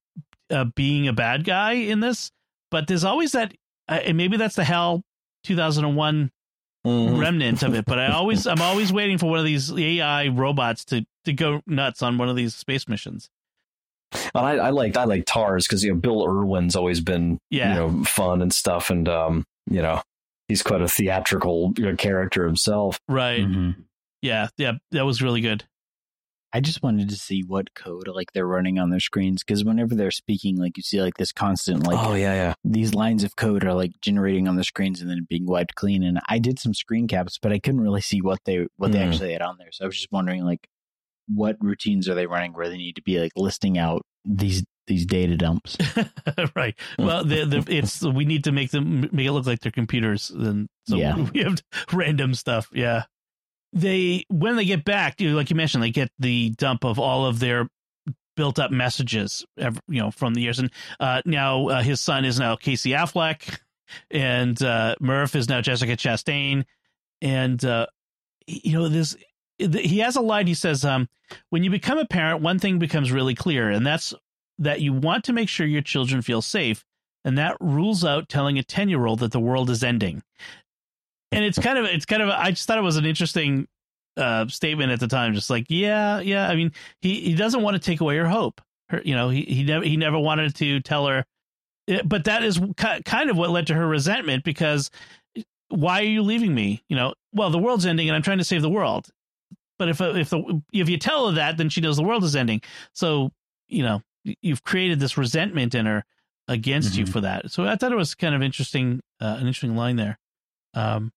uh, being a bad guy in this, but there's always that, uh, and maybe that's the HAL 2001 Mhm. remnant of it. But I always, I'm always waiting for one of these AI robots to to go nuts on one of these space missions. And I, I liked I like Tars because you know Bill Irwin's always been Yeah. you know fun and stuff, and um you know he's quite a theatrical you know, character himself. Right? Mhm. Yeah, yeah, that was really good. I just wanted to see what code like they're running on their screens because whenever they're speaking, like you see like this constant like oh yeah, yeah. these lines of code are like generating on the screens and then being wiped clean. And I did some screen caps, but I couldn't really see what they what they Hmm. actually had on there. So I was just wondering like what routines are they running where they need to be like listing out these these data dumps. right. Well, the, the, it's we need to make them make it look like they're computers, and so Yeah. we have random stuff. Yeah. They when they get back, you like you mentioned, they get the dump of all of their built up messages, you know, from the years. And uh, now uh, his son is now Casey Affleck, and uh, Murph is now Jessica Chastain, and uh, you know this. He has a line. He says, um, "When you become a parent, one thing becomes really clear, and that's that you want to make sure your children feel safe, and that rules out telling a 10 year old that the world is ending. And it's kind of it's kind of I just thought it was an interesting uh, statement at the time. Just like yeah, yeah. I mean, he he doesn't want to take away her hope. Her, you know, he he never he never wanted to tell her. eh, But that is kind of what led to her resentment because why are you leaving me? You know, well, the world's ending and I'm trying to save the world. But if if the if you tell her that, then she knows the world is ending. So you know, you've created this resentment in her against you Mhm. for that. So I thought it was kind of interesting, uh, an interesting line there. Um,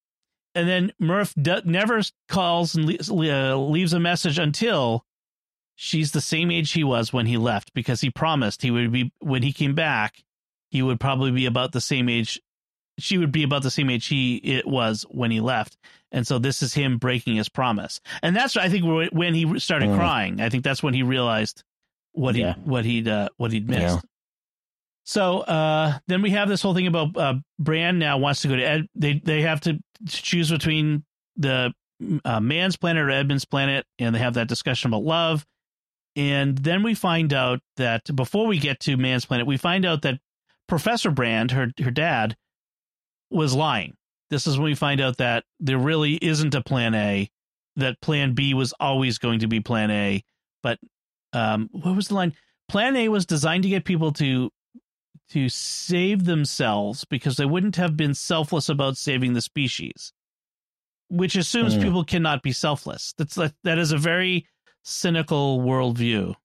and then Murph d- never calls and le- uh, leaves a message until she's the same age he was when he left, because he promised he would be when he came back, he would probably be about the same age. She would be about the same age he it was when he left, and so this is him breaking his promise. And that's I think when he started Mm. crying. I think that's when he realized what Yeah. he what he'd uh, what he'd missed. So uh, then we have this whole thing about uh, Brand now wants to go to Ed. They they have to choose between the uh, Mann's planet or Edmunds' planet, and they have that discussion about love. And then we find out that before we get to Mann's planet, we find out that Professor Brand, her her dad, was lying. This is when we find out that there really isn't a plan A. That plan B was always going to be plan A. But um, what was the line? Plan A was designed to get people to to save themselves because they wouldn't have been selfless about saving the species, which assumes Hmm. people cannot be selfless. That's that, that is a very cynical worldview.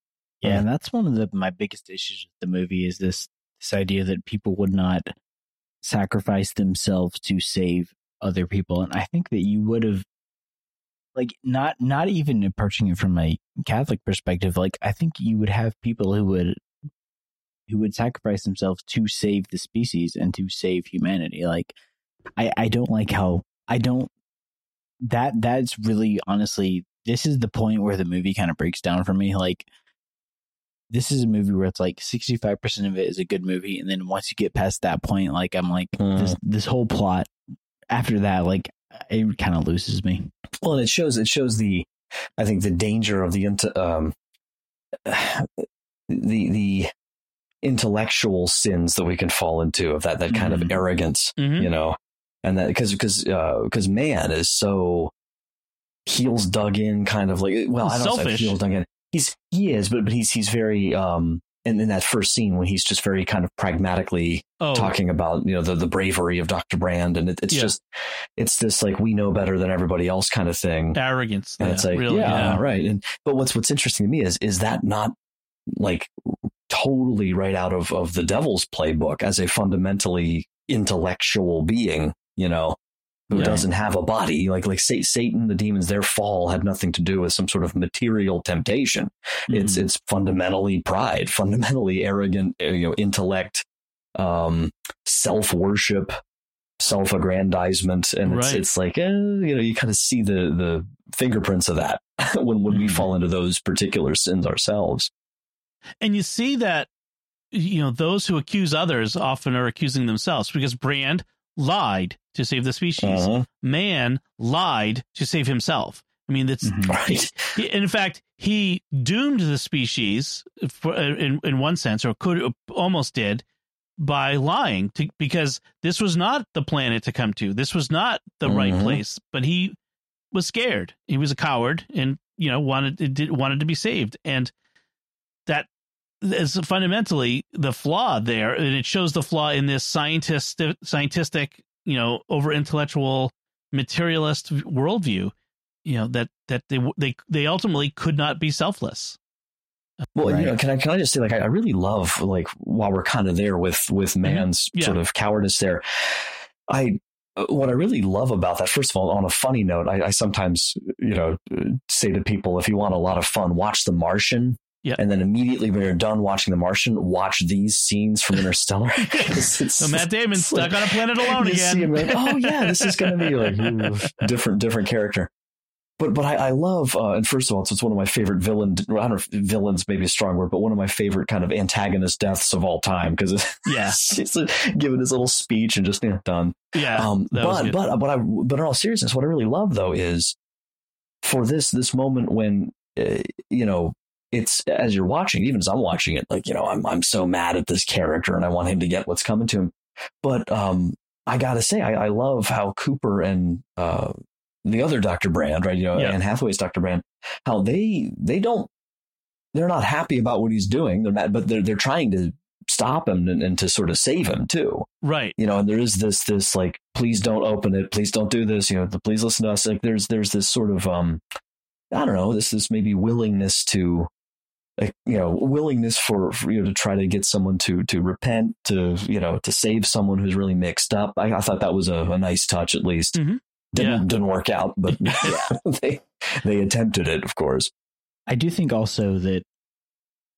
Yeah, and that's one of the my biggest issues with the movie is this this idea that people would not sacrifice themselves to save other people, and I think that you would have like not not even approaching it from a Catholic perspective. Like I think you would have people who would who would sacrifice themselves to save the species and to save humanity. Like I I don't like how I don't that that's really honestly this is the point where the movie kind of breaks down for me. Like this is a movie where it's like 65% of it is a good movie and then once you get past that point like i'm like this this whole plot after that like it kind of loses me. Well, and it shows it shows the I think the danger of the um the the intellectual sins that we can fall into of that that kind of Mhm. arrogance, Mhm. you know, and that because because because Mann is so heels dug in, kind of like well, I don't Selfish. heels dug in. He's he is, but but he's he's very um. And in that first scene, when he's just very kind of pragmatically Oh, talking about you know the the bravery of Dr. Brand, and it, it's Yeah. just it's this like we know better than everybody else kind of thing. arrogance. And yeah, it's like, really, yeah, right. And but what's what's interesting to me is is that not like totally right out of of the devil's playbook as a fundamentally intellectual being, you know, who Yeah. doesn't have a body. Like like Sa- Satan, the demons, their fall had nothing to do with some sort of material temptation. It's Mhm. it's fundamentally pride, fundamentally arrogant, uh, you know, intellect, um, self worship, self aggrandizement, and it's Right. it's like eh, you know you kind of see the the fingerprints of that when when we Mhm. fall into those particular sins ourselves. And you see that you know those who accuse others often are accusing themselves because Brand lied to save the species. Uh-huh. Mann lied to save himself. I mean, that's Mhm. Right. he- in fact he doomed the species for, in in one sense, or could almost did by lying to, because this was not the planet to come to. This was not the right Mhm. place. But he was scared. He was a coward, and you know wanted did, wanted to be saved, and that is fundamentally the flaw there, and it shows the flaw in this scientist scientific, you know, over intellectual materialist worldview. You know that that they they they ultimately could not be selfless. Well, Right. you know, can I can I just say like I, I really love like while we're kind of there with with Mann's Yeah. sort of cowardice there, I what I really love about that first of all on a funny note I, I sometimes you know uh, say to people if you want a lot of fun watch The Martian. Yeah. And then immediately when you're done watching The Martian, watch these scenes from Interstellar. It's- it's- So Matt Damon it's stuck like- on a planet alone you again. like, oh yeah, this is going to be like ooh, different, different character. But but I, I love uh, and first of all, it's, it's one of my favorite villain. I don't know if villains maybe a strong word, but one of my favorite kind of antagonist deaths of all time because Yeah, it's giving his little speech and just yeah, done. yeah. Um, but but but I but in all seriousness, what I really love though is for this this moment when uh, you know it's as you're watching, even as I'm watching it, like you know I'm I'm so mad at this character and I want him to get what's coming to him. But um, I gotta say, I, I love how Cooper and uh, the other Dr. Brand, right? You know, Yeah. Anne Hathaway's Dr. Brand, how they they don't they're not happy about what he's doing. They're not, but they're they're trying to stop him and, and to sort of save him too. Right. You know, and there is this this like, please don't open it, please don't do this. You know, please listen to us. Like, there's there's this sort of um, I don't know, this this maybe willingness to. You know, willingness for, for you know to try to get someone to to repent, to you know, to save someone who's really mixed up. I, I thought that was a, a nice touch, at least. Mhm. Didn't Yeah. didn't work out, but they they attempted it, of course. I do think also that,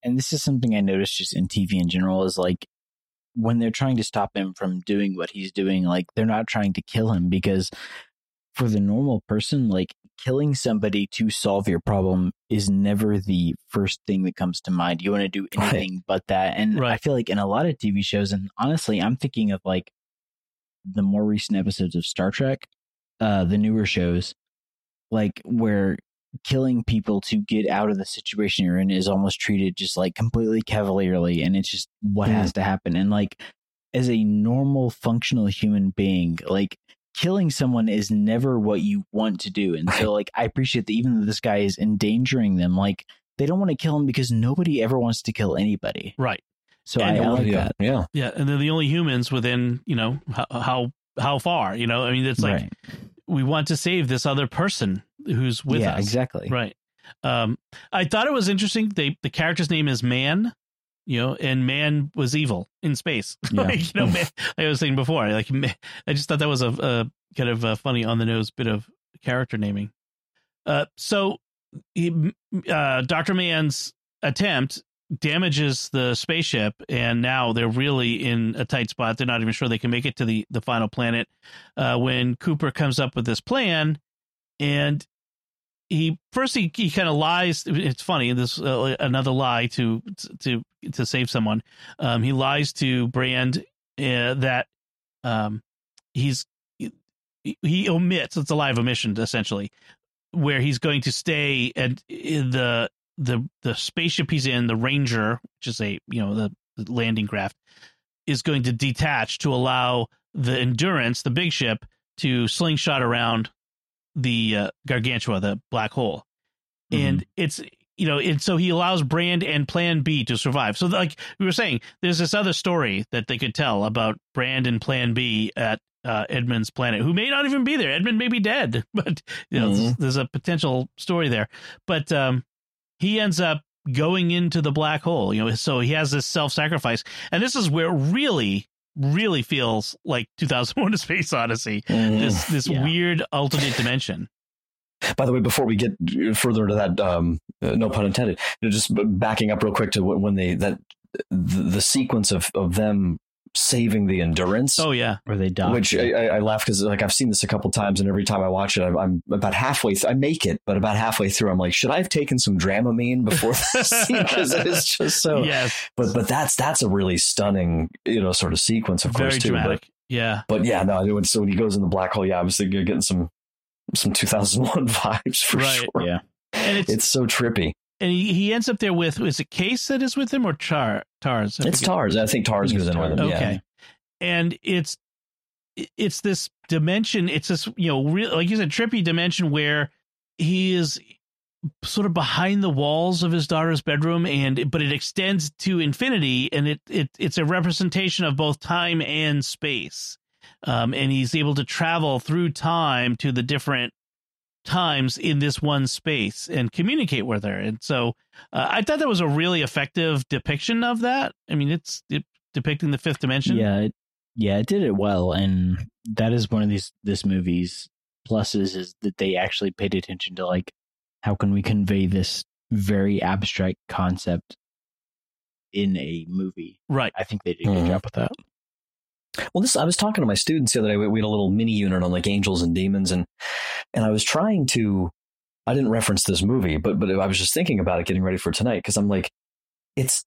and this is something I noticed just in TV in general, is like when they're trying to stop him from doing what he's doing, like they're not trying to kill him because for the normal person, like killing somebody to solve your problem is never the first thing that comes to mind. You want to do Right. anything but that. And I feel like in a lot of TV shows, and honestly, I'm thinking of like the more recent episodes of Star Trek, uh, the newer shows, like where killing people to get out of the situation you're in is almost treated just like completely cavalierly and it's just what Mm. has to happen and like as a normal functional human being like killing someone is never what you want to do and so like i appreciate that even though this guy is endangering them like they don't want to kill him because nobody ever wants to kill anybody Right. so And I, I like yeah, that yeah. Yeah, and they're the only humans within you know how how, how far you know. I mean, it's like right we want to save this other person who's with yeah us. exactly Right. Um, I thought it was interesting. They the character's name is Mann, you know, and Man was evil in space. Yeah. like, you know, man, like I was saying before, like man, I just thought that was a, a kind of a funny on the nose bit of character naming. Uh, so he, uh, Doctor Mann's attempt damages the spaceship, and now they're really in a tight spot. They're not even sure they can make it to the the final planet. Uh, when Cooper comes up with this plan, and he first he, he kind of lies. It's funny. This uh, another lie to to to save someone. Um, he lies to Brand uh, that um, he's he, omits. It's a live omission essentially, where he's going to stay and the the the spaceship he's in, the Ranger, which is a you know the landing craft, is going to detach to allow the Endurance, the big ship, to slingshot around the uh, Gargantua, the black hole, and it's you know, and so he allows Brand and Plan B to survive. So, like we were saying, there's this other story that they could tell about Brand and Plan B at uh, Edmunds' planet, who may not even be there. Edmund may be dead, but you know, there's, there's a potential story there. But um, he ends up going into the black hole. You know, so he has this self-sacrifice, and this is where really, really feels like 2001: A Space Odyssey. Mm. This this Yeah. weird alternate dimension. By the way, before we get further into that, um, uh, no pun intended, you know, just backing up real quick to when when they that the, the sequence of of them saving the endurance. Oh yeah, Where they die. Which I, I I laugh because like I've seen this a couple times, and every time I watch it, I'm, I'm about halfway. Th- I make it, but about halfway through, I'm like, should I have taken some Dramamine before this scene? Because it is just so. yes, But but that's that's a really stunning, you know, sort of sequence, of very course, too. dramatic. yeah, But, but yeah, no, when, so when he goes in the black hole, yeah, obviously was thinking of getting some some 2001 vibes for Right. sure. yeah. and it's, It's so trippy. And he, he ends up there with is it Case that is with him or Char Tars? I It's forget. Tars. I think Tars goes in with him. Tars. Yeah. Okay. and it's it's this dimension it's this you know real like you said trippy dimension where he is sort of behind the walls of his daughter's bedroom and but it extends to infinity and it, it it's a representation of both time and space um and he's able to travel through time to the different times in this one space and communicate with her and so uh, i thought that was a really effective depiction of that i mean it's it, depicting the fifth dimension Yeah, it, yeah, it did it well, and that is one of these this movie's pluses is that they actually paid attention to like how can we convey this very abstract concept in a movie. right I think they did a good Mhm. job with that. Well, this I was talking to my students the other day. We we had a little mini unit on like angels and demons, and and I was trying to. I didn't reference this movie, but but I was just thinking about it, getting ready for tonight, because I'm like, it's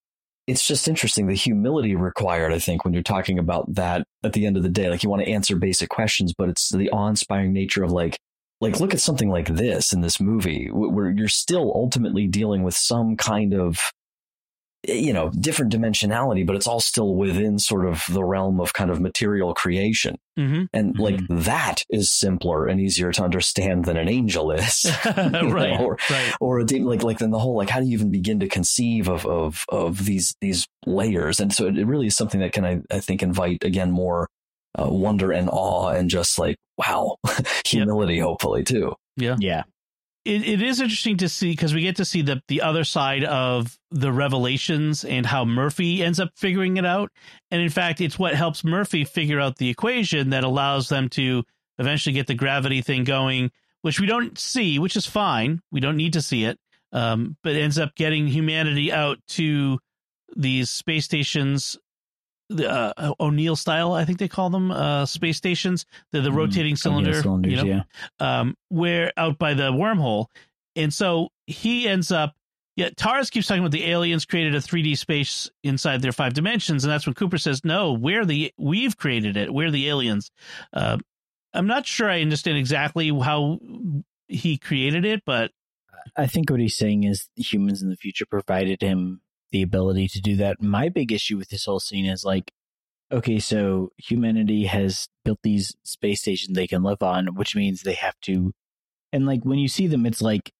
it's just interesting the humility required. I think when you're talking about that at the end of the day, like you want to answer basic questions, but it's the awe-inspiring nature of like like look at something like this in this movie where you're still ultimately dealing with some kind of you know, different dimensionality, but it's all still within sort of the realm of kind of material creation. Mm-hmm. And Mhm. like that is simpler and easier to understand than an angel is. right, know, or- right. or a demon like like then the whole like how do you even begin to conceive of of of these these layers and so it, it really is something that can I, I think invite again more uh, wonder and awe and just like wow humility hopefully too Yeah. Yeah. It, it is interesting to see because we get to see the the other side of the revelations and how Murphy ends up figuring it out. And in fact, it's what helps Murphy figure out the equation that allows them to eventually get the gravity thing going, which we don't see, which is fine. We don't need to see it. Um, but ends up getting humanity out to these space stations, the uh, O'Neill style, I think they call them, uh, space stations. They're the Mhm. rotating cylinder, you know? yeah. um, where out by the wormhole. And so he ends up, yeah, Tars keeps talking about the aliens created a 3D space inside their five dimensions. And that's when Cooper says, no, we're the, we've created it. We're the aliens. Uh, I'm not sure I understand exactly how he created it, but I think what he's saying is humans in the future provided him the ability to do that. My big issue with this whole scene is like, okay, so humanity has built these space stations they can live on, which means they have to, and like when you see them, it's like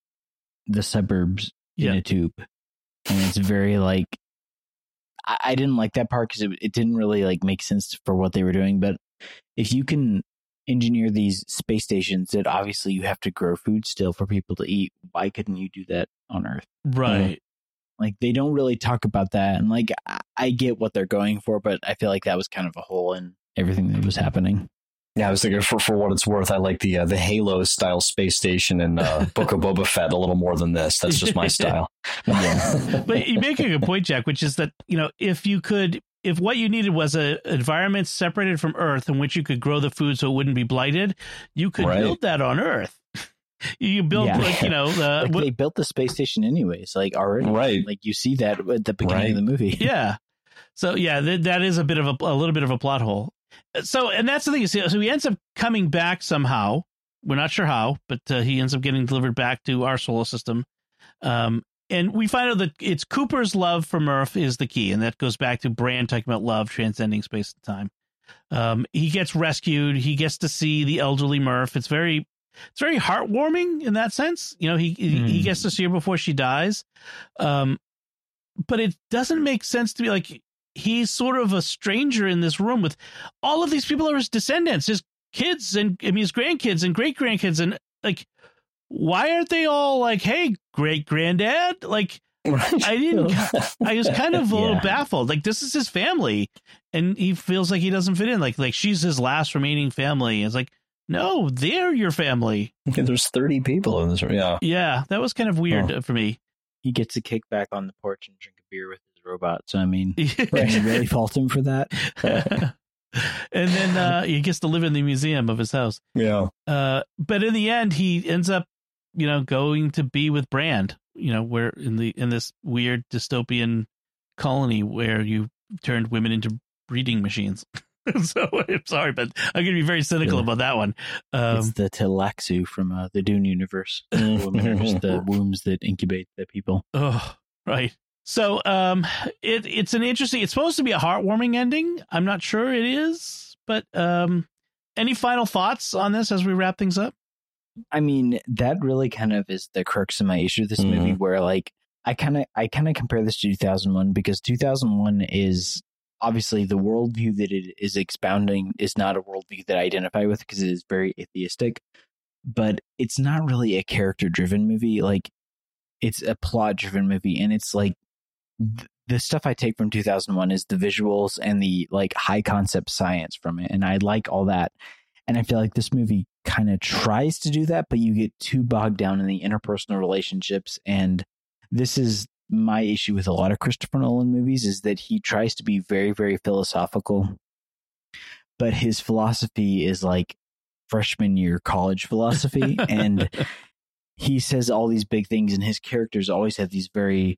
the suburbs Yeah. in a tube, and it's very like. I, I didn't like that part because it, it didn't really like make sense for what they were doing. But if you can engineer these space stations that obviously you have to grow food still for people to eat, why couldn't you do that on Earth? right. Like they don't really talk about that, and like I, I get what they're going for, but I feel like that was kind of a hole in everything that was happening. yeah i was thinking for, for what it's worth i like the uh, the halo style space station in uh, book of boba fett a little more than this that's just my style Yeah. but you make a good point, Jack, which is that, you know, if you could, if what you needed was a environment separated from Earth in which you could grow the food so it wouldn't be blighted, you could Right. build that on Earth. You build Yeah. like, you know, the, Like what- they built the space station anyways, like already. right Like you see that at the beginning Right. of the movie. yeah. So yeah, th- that is a bit of a, a little bit of a plot hole. So, and that's the thing. So so he ends up coming back somehow. We're not sure how, but uh, he ends up getting delivered back to our solar system. Um, and we find out that it's Cooper's love for Murph is the key, and that goes back to Brand talking about love transcending space and time. Um, he gets rescued. He gets to see the elderly Murph. It's very, it's very heartwarming in that sense. You know, he he, he Hmm. gets to see her before she dies. Um, but it doesn't make sense to me. Like he's sort of a stranger in this room with all of these people are his descendants, his kids and I mean his grandkids and great grandkids, and like why aren't they all like, hey, great granddad? Like I didn't. I was kind of a little baffled. Like this is his family, and he feels like he doesn't fit in. Like like she's his last remaining family. It's like no, they're your family. there's 30 people in this room yeah Yeah, that was kind of weird uh for me. He gets to kick back on the porch and drink a beer with his robot. So I mean, can you really fault him for that? and then uh, he gets to live in the museum of his house. yeah Uh, but in the end, he ends up, you know, going to be with Brand. You know, where in the in this weird dystopian colony where you turned women into breeding machines. so I'm sorry, but I'm going to be very cynical Yeah. about that one. Um, it's the Tleilaxu from uh, the Dune universe. Women are just the wombs that incubate the people. Oh, right. So, um, it it's an interesting. It's supposed to be a heartwarming ending. I'm not sure it is, but um, any final thoughts on this as we wrap things up? I mean, that really kind of is the crux of my issue with this Mhm. movie, where like I kind of I kind of compare this to 2001 because 2001 is obviously the worldview that it is expounding is not a worldview that I identify with because it is very atheistic, but it's not really a character driven movie. Like it's a plot driven movie, and it's like th- the stuff I take from 2001 is the visuals and the like high concept science from it, and I like all that. And I feel like this movie kind of tries to do that, but you get too bogged down in the interpersonal relationships. And this is my issue with a lot of Christopher Nolan movies is that he tries to be very, very philosophical, but his philosophy is like freshman year college philosophy. and he says all these big things, and his characters always have these very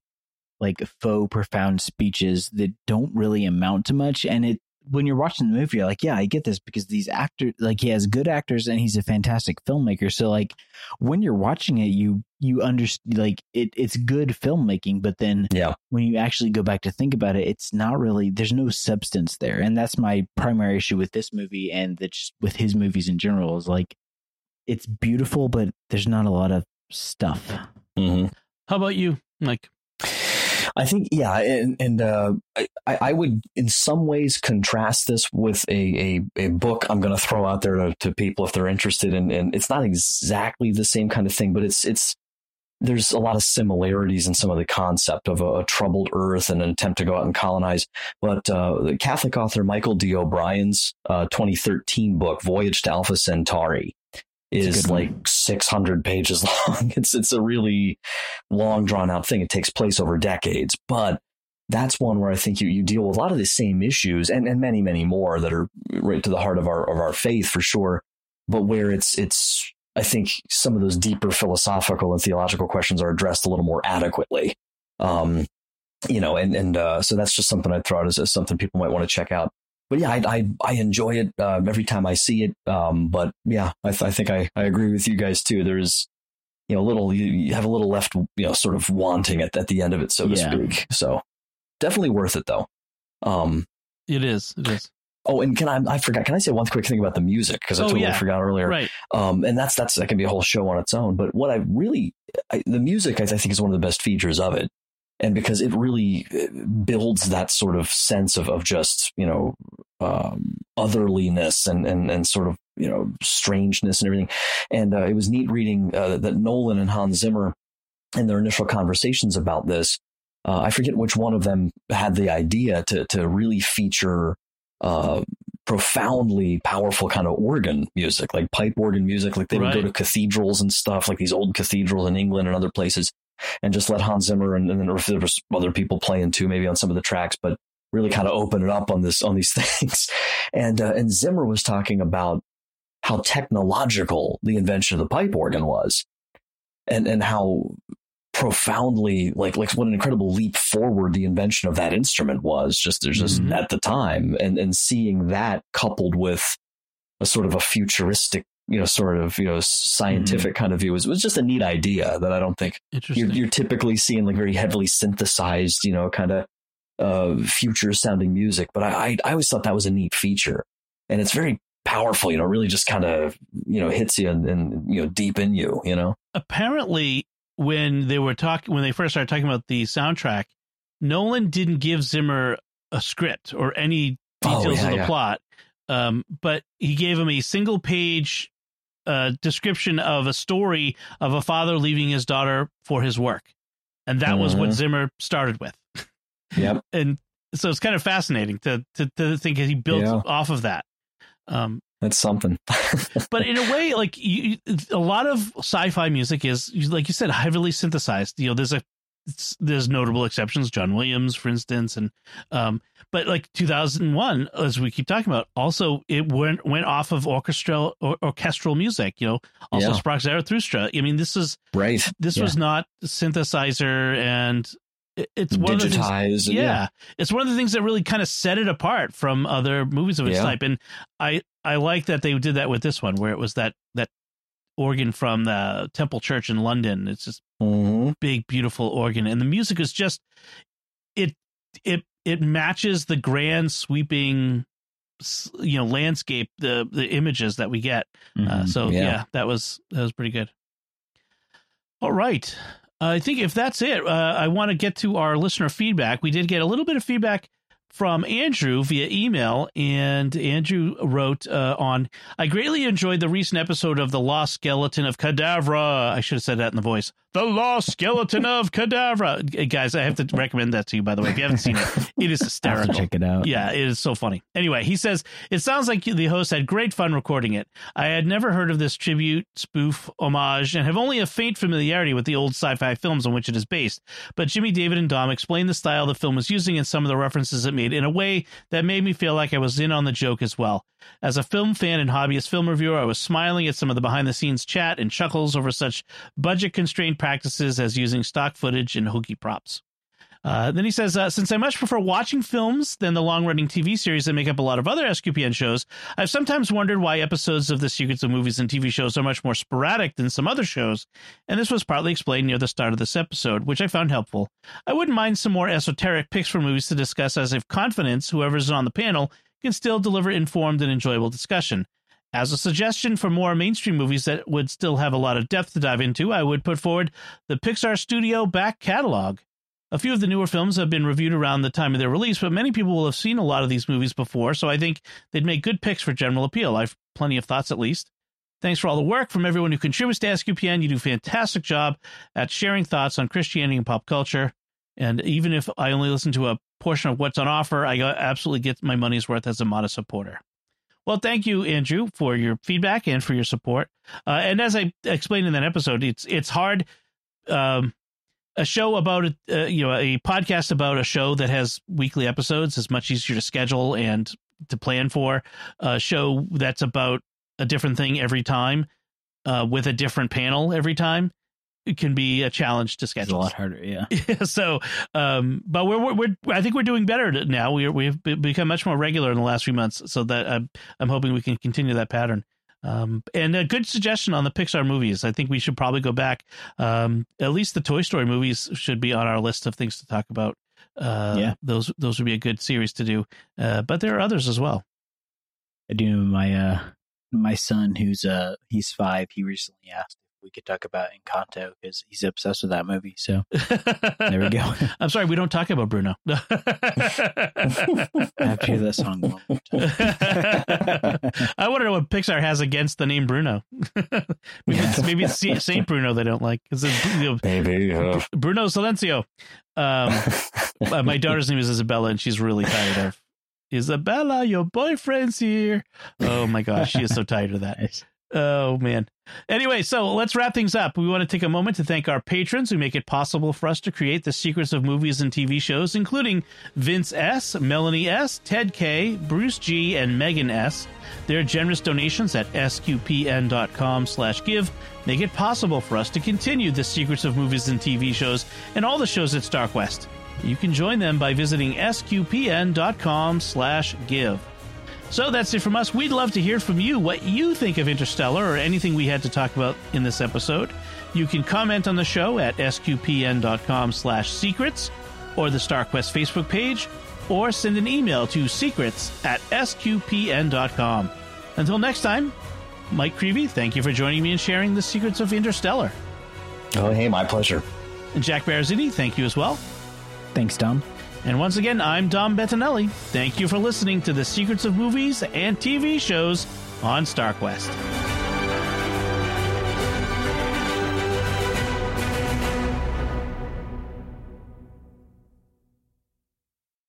like faux profound speeches that don't really amount to much. And it when you're watching the movie, you're like, yeah, I get this because these actors, like, he has good actors and he's a fantastic filmmaker. So, like, when you're watching it, you you understand, like, it it's good filmmaking. But then, yeah, when you actually go back to think about it, it's not really. There's no substance there, and that's my primary issue with this movie and that just with his movies in general is like, it's beautiful, but there's not a lot of stuff. Mm-hmm. How about you, Mike? I think, yeah, and, and uh, I, I would in some ways contrast this with a, a, a book I'm going to throw out there to, to, people if they're interested in, and it's not exactly the same kind of thing, but it's, it's, there's a lot of similarities in some of the concept of a, a troubled earth and an attempt to go out and colonize. But uh, the Catholic author Michael D. O'Brien's uh, 2013 book, Voyage to Alpha Centauri, is like 600 pages long. It's it's a really long drawn out thing. It takes place over decades, but that's one where I think you, you deal with a lot of the same issues and, and many, many more that are right to the heart of our of our faith for sure. But where it's it's I think some of those deeper philosophical and theological questions are addressed a little more adequately. Um, you know, and and uh, so that's just something I'd throw out as, as something people might want to check out but yeah, I, I, I enjoy it uh, every time I see it. Um, but yeah, I, th- I think I, I agree with you guys too. There's, you know, a little, you, you, have a little left, you know, sort of wanting at, at the end of it, so to yeah. speak. So definitely worth it though. Um, it is. It is. Oh, and can I? I forgot. Can I say one quick thing about the music because I oh, totally yeah. forgot earlier. Right. Um, and that's that's that can be a whole show on its own. But what I really, I, the music, I, I think is one of the best features of it and because it really uh, builds that sort of sense of, of just you know um, otherliness and, and and sort of you know strangeness and everything and uh, it was neat reading uh, that Nolan and Hans Zimmer in their initial conversations about this uh, I forget which one of them had the idea to to really feature uh, profoundly powerful kind of organ music, like pipe organ music. Like they right. would go to cathedrals and stuff, like these old cathedrals in England and other places, and just let Hans Zimmer and, and then if there was other people playing too, maybe on some of the tracks, but really kind of open it up on this on these things. And uh, and Zimmer was talking about how technological the invention of the pipe organ was, and and how profoundly like like what an incredible leap forward the invention of that instrument was just there's just mm-hmm. at the time and and seeing that coupled with a sort of a futuristic you know, sort of, you know, scientific mm-hmm. kind of view was, was just a neat idea that I don't think you're, you're, typically seeing like very heavily synthesized, you know, kind of uh, future sounding music. But I, I, I always thought that was a neat feature and it's very powerful, you know, really just kind of, you know, hits you and, and, you know, deep in you, you know? Apparently when they were talking, when they first started talking about the soundtrack, Nolan didn't give Zimmer a script or any oh, details oh, yeah, of the yeah. plot. Um, but he gave him a single page a description of a story of a father leaving his daughter for his work, and that mm-hmm. was what mm-hmm. Zimmer started with. Yep. and so it's kind of fascinating to to, to think he built yeah. off of that. Um, That's something. but in a way, like you, a lot of sci-fi music is, like you said, heavily synthesized. You know, there's a there's notable exceptions, John Williams, for instance, and um, but like 2001, as we keep talking about, also it went went off of orchestral or, orchestral music. You know, also yeah. Sprach Zarathustra. I mean, this is right. This yeah. was not synthesizer, and it, it's one digitized. Of the things, yeah, yeah, it's one of the things that really kind of set it apart from other movies of its type. And I I like that they did that with this one, where it was that that organ from the Temple Church in London. It's just mm-hmm. big, beautiful organ, and the music is just it it it matches the grand sweeping you know landscape the the images that we get uh, mm-hmm. uh, so yeah. yeah. that was that was pretty good all right uh, i think if that's it uh, i want to get to our listener feedback we did get a little bit of feedback from Andrew via email, and Andrew wrote uh, on, I greatly enjoyed the recent episode of The Lost Skeleton of Cadavra. I should have said that in the voice. The Lost Skeleton of Cadavra. Guys, I have to recommend that to you, by the way. If you haven't seen it, it is hysterical. check it out. Yeah, it is so funny. Anyway, he says, It sounds like the host had great fun recording it. I had never heard of this tribute, spoof, homage, and have only a faint familiarity with the old sci fi films on which it is based. But Jimmy, David, and Dom explained the style the film was using and some of the references it made in a way that made me feel like I was in on the joke as well. As a film fan and hobbyist film reviewer, I was smiling at some of the behind the scenes chat and chuckles over such budget constrained practices as using stock footage and hokey props. Uh, then he says, uh, since I much prefer watching films than the long running TV series that make up a lot of other SQPN shows, I've sometimes wondered why episodes of The Secrets of Movies and TV shows are much more sporadic than some other shows, and this was partly explained near the start of this episode, which I found helpful. I wouldn't mind some more esoteric picks for movies to discuss, as if confidence, whoever's on the panel, can still deliver informed and enjoyable discussion. As a suggestion for more mainstream movies that would still have a lot of depth to dive into, I would put forward the Pixar Studio back catalog. A few of the newer films have been reviewed around the time of their release, but many people will have seen a lot of these movies before, so I think they'd make good picks for general appeal. I've plenty of thoughts at least. Thanks for all the work from everyone who contributes to SQPN. You do a fantastic job at sharing thoughts on Christianity and pop culture. And even if I only listen to a portion of what's on offer, I absolutely get my money's worth as a modest supporter. Well, thank you, Andrew, for your feedback and for your support. Uh, and as I explained in that episode, it's it's hard. Um, a show about a uh, you know a podcast about a show that has weekly episodes is much easier to schedule and to plan for. A show that's about a different thing every time, uh, with a different panel every time, it can be a challenge to schedule. It's a lot harder, yeah. so, um, but we're, we're, we're I think we're doing better now. We we've become much more regular in the last few months. So that I'm I'm hoping we can continue that pattern. Um, and a good suggestion on the Pixar movies. I think we should probably go back. Um, at least the Toy Story movies should be on our list of things to talk about. Uh, yeah, those those would be a good series to do. Uh, but there are others as well. I do. My uh, my son, who's uh, he's five. He recently asked we could talk about Encanto because he's obsessed with that movie. So there we go. I'm sorry, we don't talk about Bruno. I have that song one more time. I want to know what Pixar has against the name Bruno. maybe, it's, maybe it's Saint Bruno they don't like because you know, maybe uh. Bruno Silencio. Um, uh, my daughter's name is Isabella, and she's really tired of Isabella. Your boyfriend's here. Oh my gosh, she is so tired of that. Oh man. Anyway, so let's wrap things up. We want to take a moment to thank our patrons who make it possible for us to create the secrets of movies and TV shows, including Vince S, Melanie S, Ted K, Bruce G, and Megan S. Their generous donations at sqpn.com/give make it possible for us to continue the secrets of movies and TV shows and all the shows at StarQuest. You can join them by visiting sqpn.com/give. So that's it from us. We'd love to hear from you what you think of Interstellar or anything we had to talk about in this episode. You can comment on the show at sqpn.com slash secrets or the StarQuest Facebook page or send an email to secrets at sqpn.com. Until next time, Mike Creavey, thank you for joining me and sharing the secrets of Interstellar. Oh, hey, my pleasure. And Jack Baruzzini, thank you as well. Thanks, Dom. And once again, I'm Dom Bettinelli. Thank you for listening to the secrets of movies and TV shows on StarQuest.